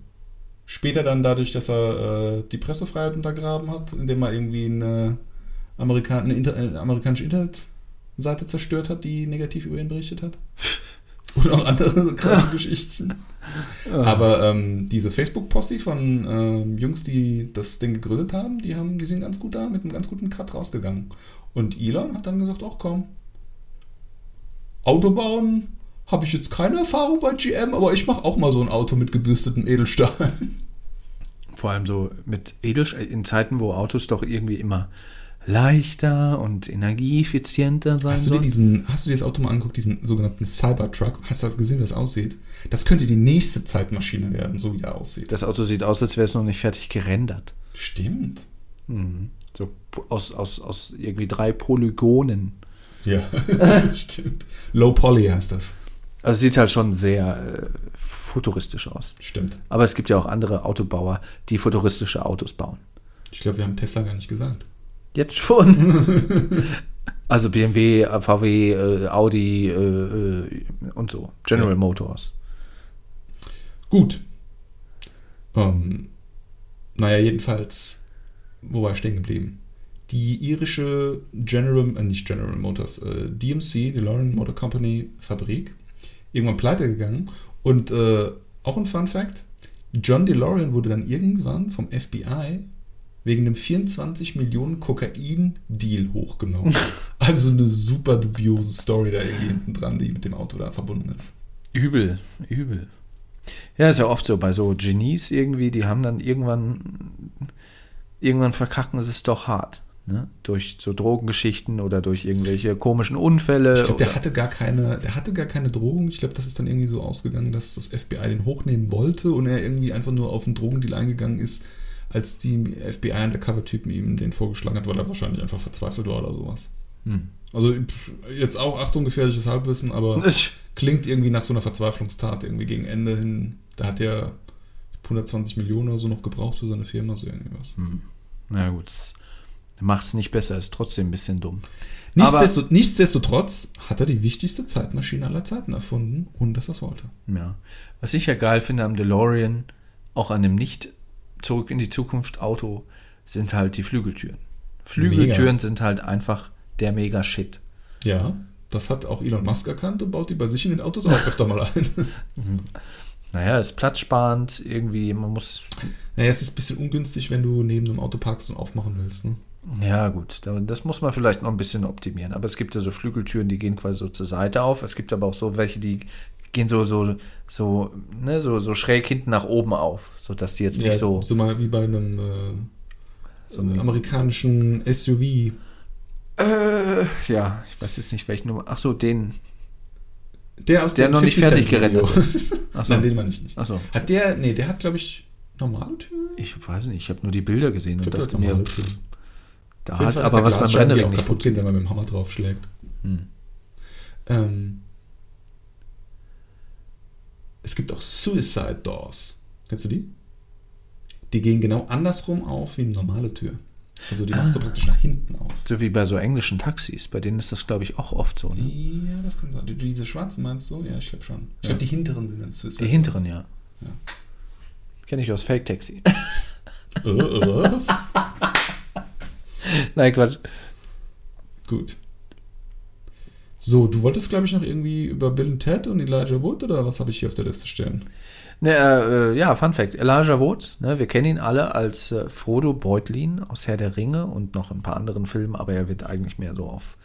Später dann dadurch, dass er äh, die Pressefreiheit untergraben hat, indem er irgendwie eine, Amerika eine, Inter eine amerikanische Internetseite zerstört hat, die negativ über ihn berichtet hat. Und auch andere krasse Geschichten. Aber ähm, diese Facebook-Posse von ähm, Jungs, die das Ding gegründet haben, die haben, die sind ganz gut da, mit einem ganz guten Cut rausgegangen. Und Elon hat dann gesagt, ach komm, Autobauen habe ich jetzt keine Erfahrung bei GM, aber ich mache auch mal so ein Auto mit gebürstetem Edelstahl. Vor allem so mit Edelstahl, in Zeiten, wo Autos doch irgendwie immer leichter und energieeffizienter sein Hast du dir diesen, hast du dir das Auto mal angeguckt, diesen sogenannten Cybertruck? Hast du das gesehen, wie das aussieht? Das könnte die nächste Zeitmaschine werden, so wie er aussieht. Das Auto sieht aus, als wäre es noch nicht fertig gerendert. Stimmt. Mhm. So aus, aus, aus irgendwie drei Polygonen. Ja, stimmt. Low Poly heißt das. Also es sieht halt schon sehr äh, futuristisch aus. Stimmt. Aber es gibt ja auch andere Autobauer, die futuristische Autos bauen. Ich glaube, wir haben Tesla gar nicht gesagt. Jetzt schon. also BMW, äh, VW, äh, Audi äh, äh, und so. General Ja. Motors. Gut. Ähm, naja, jedenfalls, wo war ich stehen geblieben? Die irische General, äh, nicht General Motors, äh, DMC, die Lauren Motor Company Fabrik, irgendwann pleite gegangen. Und äh, auch ein Fun Fact: John DeLorean wurde dann irgendwann vom FBI wegen einem 24 Millionen Kokain-Deal hochgenommen. also eine super dubiose Story da irgendwie hinten dran, die mit dem Auto da verbunden ist. Übel, übel. Ja, ist ja oft so bei so Genies irgendwie, die haben dann irgendwann, irgendwann verkacken es doch hart. Ne? Durch so Drogengeschichten oder durch irgendwelche komischen Unfälle. Ich glaube, der hatte gar keine, der hatte gar keine Drohung. Ich glaube, das ist dann irgendwie so ausgegangen, dass das FBI den hochnehmen wollte und er irgendwie einfach nur auf einen Drogendeal eingegangen ist, als die FBI-Undercover-Typen ihm den vorgeschlagen hat, weil er wahrscheinlich einfach verzweifelt war oder sowas. Hm. Also jetzt auch Achtung, gefährliches Halbwissen, aber klingt irgendwie nach so einer Verzweiflungstat irgendwie gegen Ende hin. Da hat er 120 Millionen oder so noch gebraucht für seine Firma, so irgendwie was. Hm. Na gut, das macht es nicht besser, ist trotzdem ein bisschen dumm. Nichtsdestot- nichtsdestotrotz hat er die wichtigste Zeitmaschine aller Zeiten erfunden, ohne dass er es wollte. Ja. Was ich ja geil finde am DeLorean, auch an dem nicht zurück in die Zukunft Auto, sind halt die Flügeltüren. Flügeltüren Mega. sind halt einfach der Mega-Shit. Ja, das hat auch Elon Musk erkannt und baut die bei sich in den Autos auch öfter mal ein. Naja, ist platzsparend, irgendwie, man muss. naja, es ist ein bisschen ungünstig, wenn du neben einem Auto parkst und aufmachen willst. Ne? Ja, gut, da- das muss man vielleicht noch ein bisschen optimieren. Aber es gibt ja so Flügeltüren, die gehen quasi so zur Seite auf. Es gibt aber auch so welche, die gehen so, so, so, ne, so, so schräg hinten nach oben auf, sodass die jetzt nicht Ja, so. so mal wie bei einem, äh, So einem ein- amerikanischen SUV. Äh, ja, ich weiß jetzt nicht, welchen Nummer. Ach so, den. Der aus Der dem noch nicht 50 fertig gerendert Ach so. Nein, den meine ich nicht. Ach so. Hat der, nee, der hat, glaube ich, normale Türen? Ich weiß nicht, ich habe nur die Bilder gesehen und Ich glaub, dachte mir, Türen. Da hat aber was beim Rendering auch nicht kaputt gehen, wenn man mit dem Hammer draufschlägt. Hm. Ähm, es gibt auch Suicide Doors. Kennst du die? Die gehen genau andersrum auf wie eine normale Tür. Also die machst du Ah. praktisch nach hinten auf. So wie bei so englischen Taxis, bei denen ist das, glaube ich, auch oft so. Ne? Ja, das kann sein. Die- Diese schwarzen meinst du? Ja, ich glaube schon. Ich Ja. glaube, die hinteren sind dann Suicide Die hinteren, Doors. ja. Ja. Kenne ich aus Fake Taxi. Äh, äh, was? Nein, Quatsch. Gut. So, du wolltest, glaube ich, noch irgendwie über Bill und Ted und Elijah Wood oder was habe ich hier auf der Liste stehen? Ne, äh, äh, ja, Fun Fact. Elijah Wood, ne, wir kennen ihn alle als äh, Frodo Beutlin aus Herr der Ringe und noch ein paar anderen Filmen, aber er wird eigentlich mehr so auf.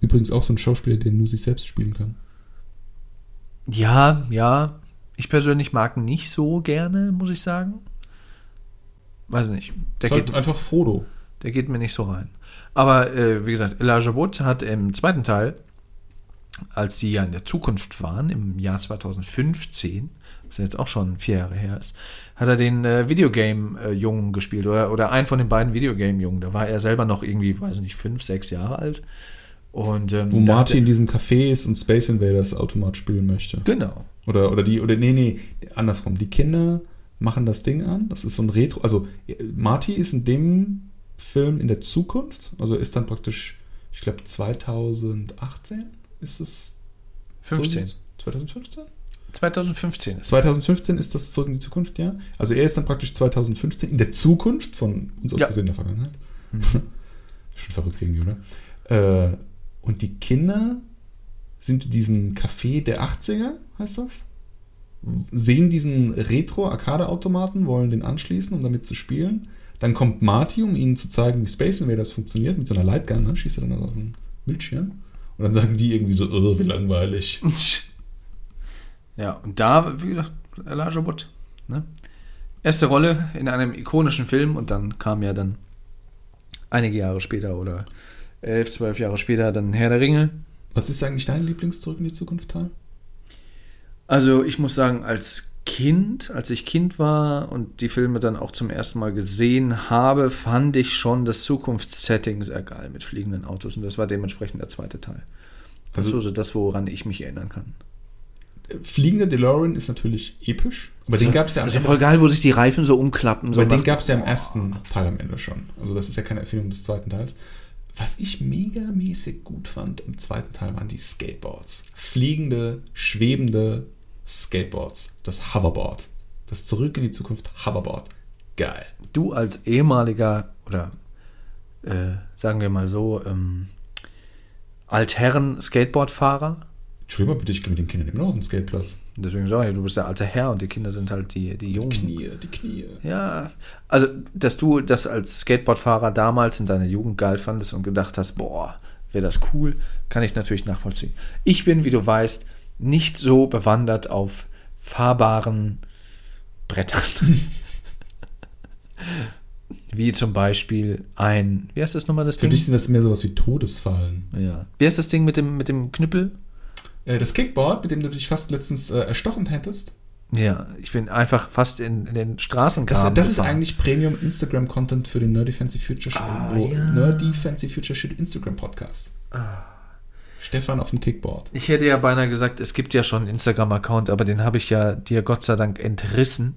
Übrigens auch so ein Schauspieler, der nur sich selbst spielen kann. Ja, ja. Ich persönlich mag ihn nicht so gerne, muss ich sagen. Weiß nicht. Der ist halt geht, einfach Frodo. Der geht mir nicht so rein. Aber äh, wie gesagt, Elijah Wood hat im zweiten Teil, als sie ja in der Zukunft waren, im Jahr 2015, was jetzt auch schon vier Jahre her ist, hat er den äh, Videogame-Jungen gespielt oder, oder einen von den beiden Videogame-Jungen. Da war er selber noch irgendwie, weiß nicht, fünf, sechs Jahre alt. Und, ähm, Wo Marty in diesem Café ist und Space Invaders Automat spielen möchte. Genau. Oder, oder die, oder nee, nee, andersrum. Die Kinder machen das Ding an. Das ist so ein Retro. Also, äh, Marty ist in dem Film in der Zukunft. Also ist dann praktisch, ich glaube, 2018 ist es. 15. 2015? 2015 ist 2015 ist das zurück in die Zukunft, ja. Also er ist dann praktisch 2015 in der Zukunft von uns aus Ja. gesehen in der Vergangenheit. Schon verrückt irgendwie, oder? Äh, und die Kinder sind in diesem Café der 80er, heißt das? Sehen diesen Retro-Arcade-Automaten, wollen den anschließen, um damit zu spielen. Dann kommt Marty, um ihnen zu zeigen, wie Space Invaders funktioniert, mit so einer Lightgun, ne? schießt er dann also auf den Bildschirm. Und dann sagen die irgendwie so, oh, wie langweilig. Ja, und da, wie gesagt, Elijah Wood. Ne? Erste Rolle in einem ikonischen Film und dann kam ja dann einige Jahre später oder elf, zwölf Jahre später dann Herr der Ringe. Was ist eigentlich dein Lieblings-Zurück in die Zukunft-Teil? Also ich muss sagen, als Kind, als ich Kind war und die Filme dann auch zum ersten Mal gesehen habe, fand ich schon das Zukunftssetting sehr geil mit fliegenden Autos und das war dementsprechend der zweite Teil. Das Also- war so das, woran ich mich erinnern kann. Fliegender DeLorean ist natürlich episch, aber den gab es ja am Das ist ja voll geil, wo sich die Reifen so umklappen. So Aber den nach- gab es ja im ersten Teil am Ende schon. Also das ist ja keine Erfindung des zweiten Teils. Was ich megamäßig gut fand im zweiten Teil waren die Skateboards. Fliegende, schwebende Skateboards. Das Hoverboard. Das Zurück in die Zukunft Hoverboard. Geil. du als ehemaliger oder äh, sagen wir mal so ähm, Altherren-Skateboardfahrer, Entschuldigung mal bitte, ich gehe mit den Kindern immer noch auf den Skateplatz. deswegen sage ich, du bist der alte Herr und die Kinder sind halt die, die Jungen. Knie, die Knie. Ja, also, dass du das als Skateboardfahrer damals in deiner Jugend geil fandest und gedacht hast, boah, wäre das cool, kann ich natürlich nachvollziehen. Ich bin, wie du weißt, nicht so bewandert auf fahrbaren Brettern. wie zum Beispiel ein, wie heißt das nochmal das Für Ding? dich sind das mehr sowas wie Todesfallen. Ja. Wie heißt das Ding mit dem, mit dem Knüppel? Äh, das Kickboard, mit dem du dich fast letztens äh, erstochen hättest, Ja, ich bin einfach fast in, in den Das, Straßenkram. das ist eigentlich Premium Instagram Content für den Nerdy Fancy Future Shit, Ah, ja. Nerdy Fancy Future Shit Instagram Podcast. Stefan auf dem Kickboard. Ich hätte ja beinahe gesagt, es gibt ja schon einen Instagram-Account, aber den habe ich ja dir Gott sei Dank entrissen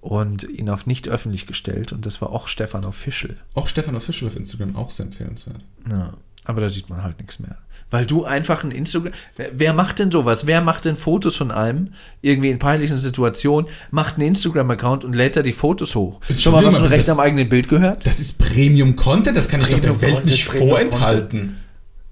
und ihn auf nicht öffentlich gestellt. Und das war auch Stefan Official. Auch Stefan Official auf Instagram auch sehr empfehlenswert. Ja, aber da sieht man halt nichts mehr. Weil du einfach ein Instagram. Wer, wer macht denn sowas? Wer macht denn Fotos von allem? Irgendwie in peinlichen Situationen, macht einen Instagram-Account und lädt da die Fotos hoch. Schon mal was von Recht am eigenen Bild gehört? Das ist Premium Content, das kann ich doch der Premium Welt Content, nicht Premium vorenthalten.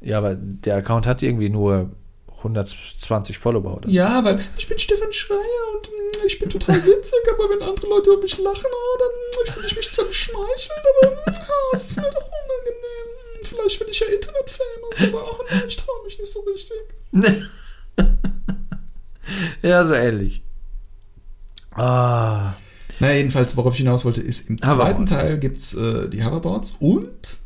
Ja, aber der Account hat irgendwie nur 120 Follower oder so. Ja, weil ich bin Stefan Schreier und mm, ich bin total witzig, aber wenn andere Leute über mich lachen, ah, dann fühle ich mich zwar geschmeichelt, aber ah, es ist mir doch unangenehm. Vielleicht bin ich ja Internet-Famous, aber auch nee, ich traue mich nicht so richtig. ja, so ähnlich. Ah. Naja, jedenfalls, worauf ich hinaus wollte, ist, im zweiten Teil gibt es äh, die Hoverboards und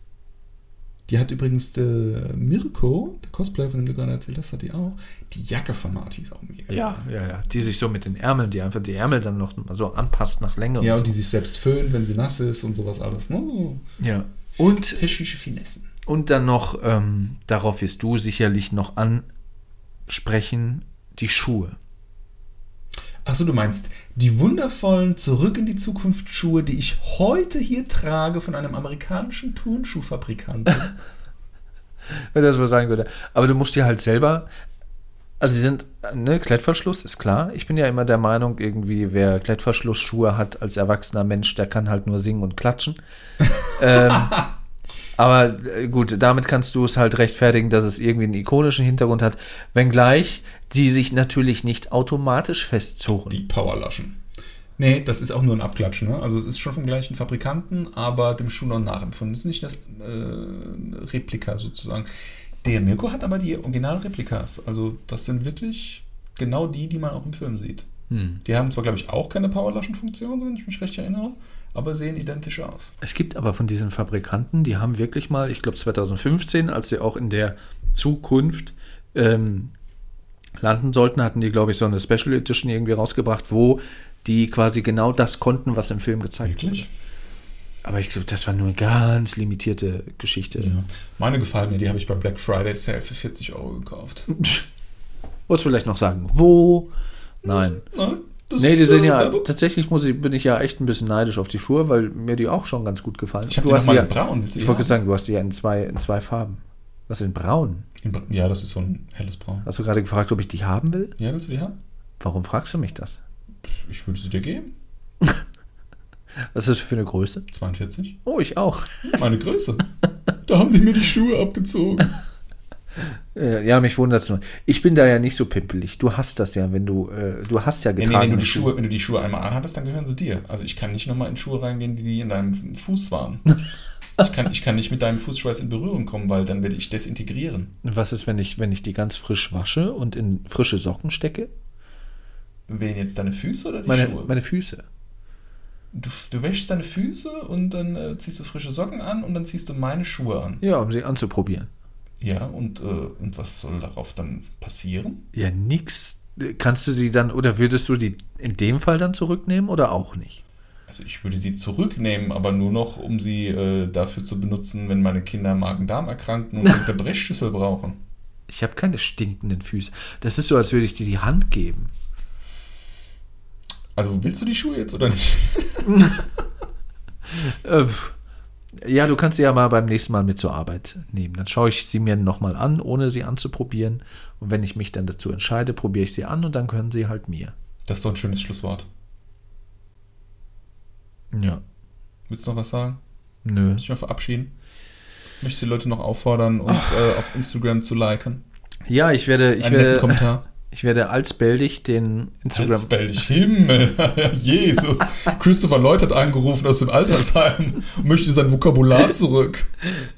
die hat übrigens der Mirko, der Cosplayer, von dem du gerade erzählt hast, hat die auch. Die Jacke von Marty ist auch mega. Ja, ja, ja. Die sich so mit den Ärmeln, die einfach die Ärmel dann noch so anpasst nach Länge. Ja, und und die sich selbst föhnt, wenn sie nass ist und sowas alles. Ne? so. ja. Und, Technische Finessen. und dann noch, ähm, darauf wirst du sicherlich noch ansprechen, die Schuhe. Achso, du meinst die wundervollen Zurück in die Zukunft Schuhe, die ich heute hier trage von einem amerikanischen Turnschuhfabrikanten. Wenn das so sagen würde. Aber du musst dir halt selber. Also sie sind, ne, Klettverschluss ist klar. Ich bin ja immer der Meinung, irgendwie, wer Klettverschlussschuhe hat als erwachsener Mensch, der kann halt nur singen und klatschen. ähm, aber äh, gut, damit kannst du es halt rechtfertigen, dass es irgendwie einen ikonischen Hintergrund hat, wenngleich die sich natürlich nicht automatisch festzurren. die Powerlaschen. Nee, das ist auch nur ein Abklatschen. Ne? Also es ist schon vom gleichen Fabrikanten, aber dem Schuh noch nachempfunden. Das ist nicht das äh, Replika sozusagen. Der Mirko hat aber die Originalreplikas. Also das sind wirklich genau die, die man auch im Film sieht. Hm. Die haben zwar, glaube ich, auch keine Powerlaschen-Funktion, wenn ich mich recht erinnere, aber sehen identisch aus. Es gibt aber von diesen Fabrikanten, die haben wirklich mal, ich glaube 2015, als sie auch in der Zukunft ähm, landen sollten, hatten die, glaube ich, so eine Special Edition irgendwie rausgebracht, wo die quasi genau das konnten, was im Film gezeigt Wirklich? wurde. Aber ich glaube, das war nur eine ganz limitierte Geschichte. Ja. Meine gefallen mir, die habe ich bei Black Friday Sale für 40 Euro gekauft. Wolltest du vielleicht noch sagen, wo? Nein. Nein, das Nee, die sind äh, ja, tatsächlich muss ich, bin ich ja echt ein bisschen neidisch auf die Schuhe, weil mir die auch schon ganz gut gefallen. Ich habe du die hast mal ja, in braun. Ich wollte haben? sagen, du hast die ja in zwei, in zwei Farben. Was in braun? In Ja, das ist so ein helles Braun. Hast du gerade gefragt, ob ich die haben will? Ja, willst du die haben? Warum fragst du mich das? Ich würde sie dir geben. Was ist das für eine Größe? 42. Oh, ich auch. Meine Größe. da haben die mir die Schuhe abgezogen. Äh, Ja, mich wundert es nur. Ich bin da ja nicht so pimpelig. Du hast das ja, wenn du, äh, du hast ja Nee, getragen. nee, wenn, du die Schuhe, wenn du die Schuhe einmal anhattest, dann gehören sie dir. Also ich kann nicht nochmal in Schuhe reingehen, die, in deinem Fuß waren. Ich kann, ich kann nicht mit deinem Fußschweiß in Berührung kommen, weil dann werde ich desintegrieren. Was ist, wenn ich, wenn ich die ganz frisch wasche und in frische Socken stecke? Wen jetzt deine Füße oder die Meine, Schuhe? meine Füße. Du, du wäschst deine Füße und dann äh, ziehst du frische Socken an und dann ziehst du meine Schuhe an. Ja, um sie anzuprobieren. Ja, und, äh, und was soll darauf dann passieren? Ja, nix. Kannst du sie dann, oder würdest du die in dem Fall dann zurücknehmen oder auch nicht? Also ich würde sie zurücknehmen, aber nur noch, um sie äh, dafür zu benutzen, wenn meine Kinder Magen-Darm erkranken und eine Brechschüssel brauchen. Ich habe keine stinkenden Füße. Das ist so, als würde ich dir die Hand geben. Also willst du die Schuhe jetzt oder nicht? Äh. Ja, du kannst sie ja mal beim nächsten Mal mit zur Arbeit nehmen. Dann schaue ich sie mir nochmal an, ohne sie anzuprobieren. Und wenn ich mich dann dazu entscheide, probiere ich sie an und dann können sie halt mir. Das ist so ein schönes Schlusswort. Ja. Willst du noch was sagen? Nö. Möchte ich mal verabschieden? Möchte die Leute noch auffordern, uns äh, auf Instagram zu liken? Ja, ich werde, ich Einen werde, Kommentar. ich werde alsbäldig den Instagram. Halsbell dich Himmel, Jesus. Christopher Lloyd hat angerufen aus dem Altersheim und möchte sein Vokabular zurück.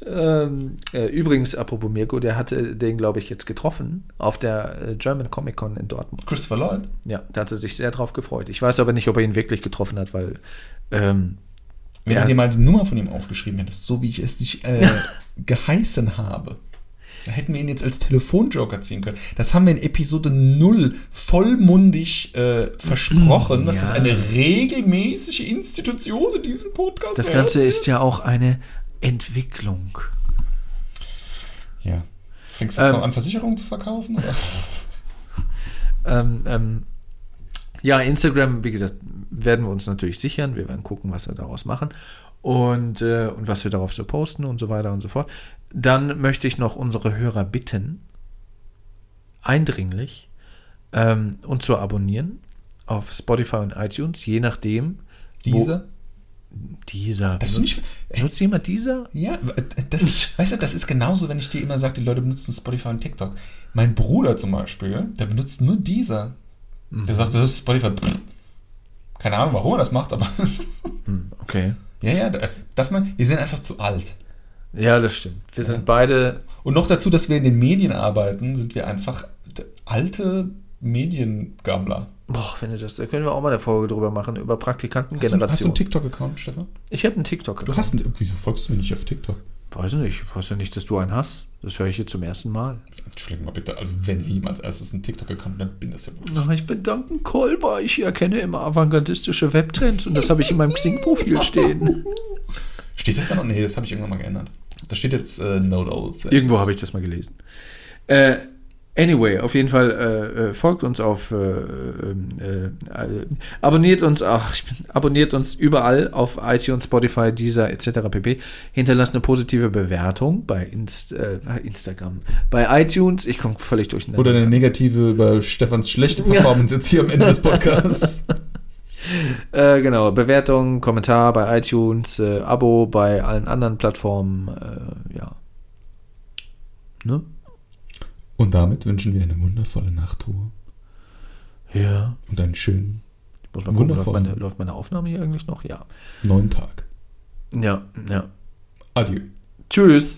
Ähm, äh, übrigens, apropos Mirko, der hatte den, glaube ich, jetzt getroffen auf der äh, German Comic Con in Dortmund. Christopher Lloyd? Ja, da hat er sich sehr drauf gefreut. Ich weiß aber nicht, ob er ihn wirklich getroffen hat, weil ähm, Wenn du dir mal die Nummer von ihm aufgeschrieben hättest, so wie ich es dich äh, geheißen habe, da hätten wir ihn jetzt als Telefonjoker ziehen können. Das haben wir in Episode 0 vollmundig äh, versprochen, dass Ja. das eine regelmäßige Institution in diesem Podcast das. Ganze ist ja auch eine Entwicklung. Ja. Fängst du jetzt Ähm. noch an, Versicherungen zu verkaufen? Oder? Ähm, ähm, ja, Instagram, wie gesagt, werden wir uns natürlich sichern. Wir werden gucken, was wir daraus machen und, äh, und was wir darauf so posten und so weiter und so fort. Dann möchte ich noch unsere Hörer bitten, eindringlich, ähm, uns zu abonnieren auf Spotify und iTunes, je nachdem. Diese? Dieser. Das ist nicht, ey, Benutzt jemand dieser? ja, das ist, weißt du, das ist genauso, wenn ich dir immer sage, die Leute benutzen Spotify und TikTok. Mein Bruder zum Beispiel, der benutzt nur dieser. Der sagt, das ist Spotify. Pff. Keine Ahnung, warum er das macht, aber Hm, okay. ja, ja, da- darf man, wir sind einfach zu alt. Ja, das stimmt. Wir sind beide. Und noch dazu, dass wir in den Medien arbeiten, sind wir einfach alte Mediengammler. Boah, wenn du das, da können wir auch mal eine Folge drüber machen, über Hast du, hast du einen TikTok-Account, Stefan? Ich habe einen TikTok. Du hast einen, wieso folgst du mir nicht auf TikTok? Weiß nicht, ich weiß ja nicht, dass du einen hast. Das höre ich jetzt zum ersten Mal. Entschuldigung mal bitte, also wenn hier jemand als erstes einen TikTok-Account, dann bin das ja wohl. Na, ich bin Duncan Kolber. Ich erkenne immer avantgardistische Webtrends und das habe ich in meinem Xing-Profil stehen. Steht das da noch? Nee, das habe ich irgendwann mal geändert. Da steht jetzt äh, Note All Things. Irgendwo habe ich das mal gelesen. Äh, anyway, auf jeden Fall äh, äh, folgt uns auf, äh, äh, äh, abonniert uns, ach, abonniert uns überall auf iTunes, Spotify, Deezer etc. pp. Hinterlasst eine positive Bewertung bei Inst, äh, Instagram, bei iTunes. Ich komme völlig durcheinander. Oder eine negative über Stefans schlechte Performance jetzt hier am Ende des Podcasts. Äh, genau, Bewertung, Kommentar bei iTunes, äh, Abo bei allen anderen Plattformen, äh, ja. Ne? Und damit wünschen wir eine wundervolle Nachtruhe Ja. und einen schönen Ich muss mal gucken, läuft meine, läuft meine Aufnahme hier eigentlich noch? Ja. neuen Tag. Ja, ja. Adieu. Tschüss.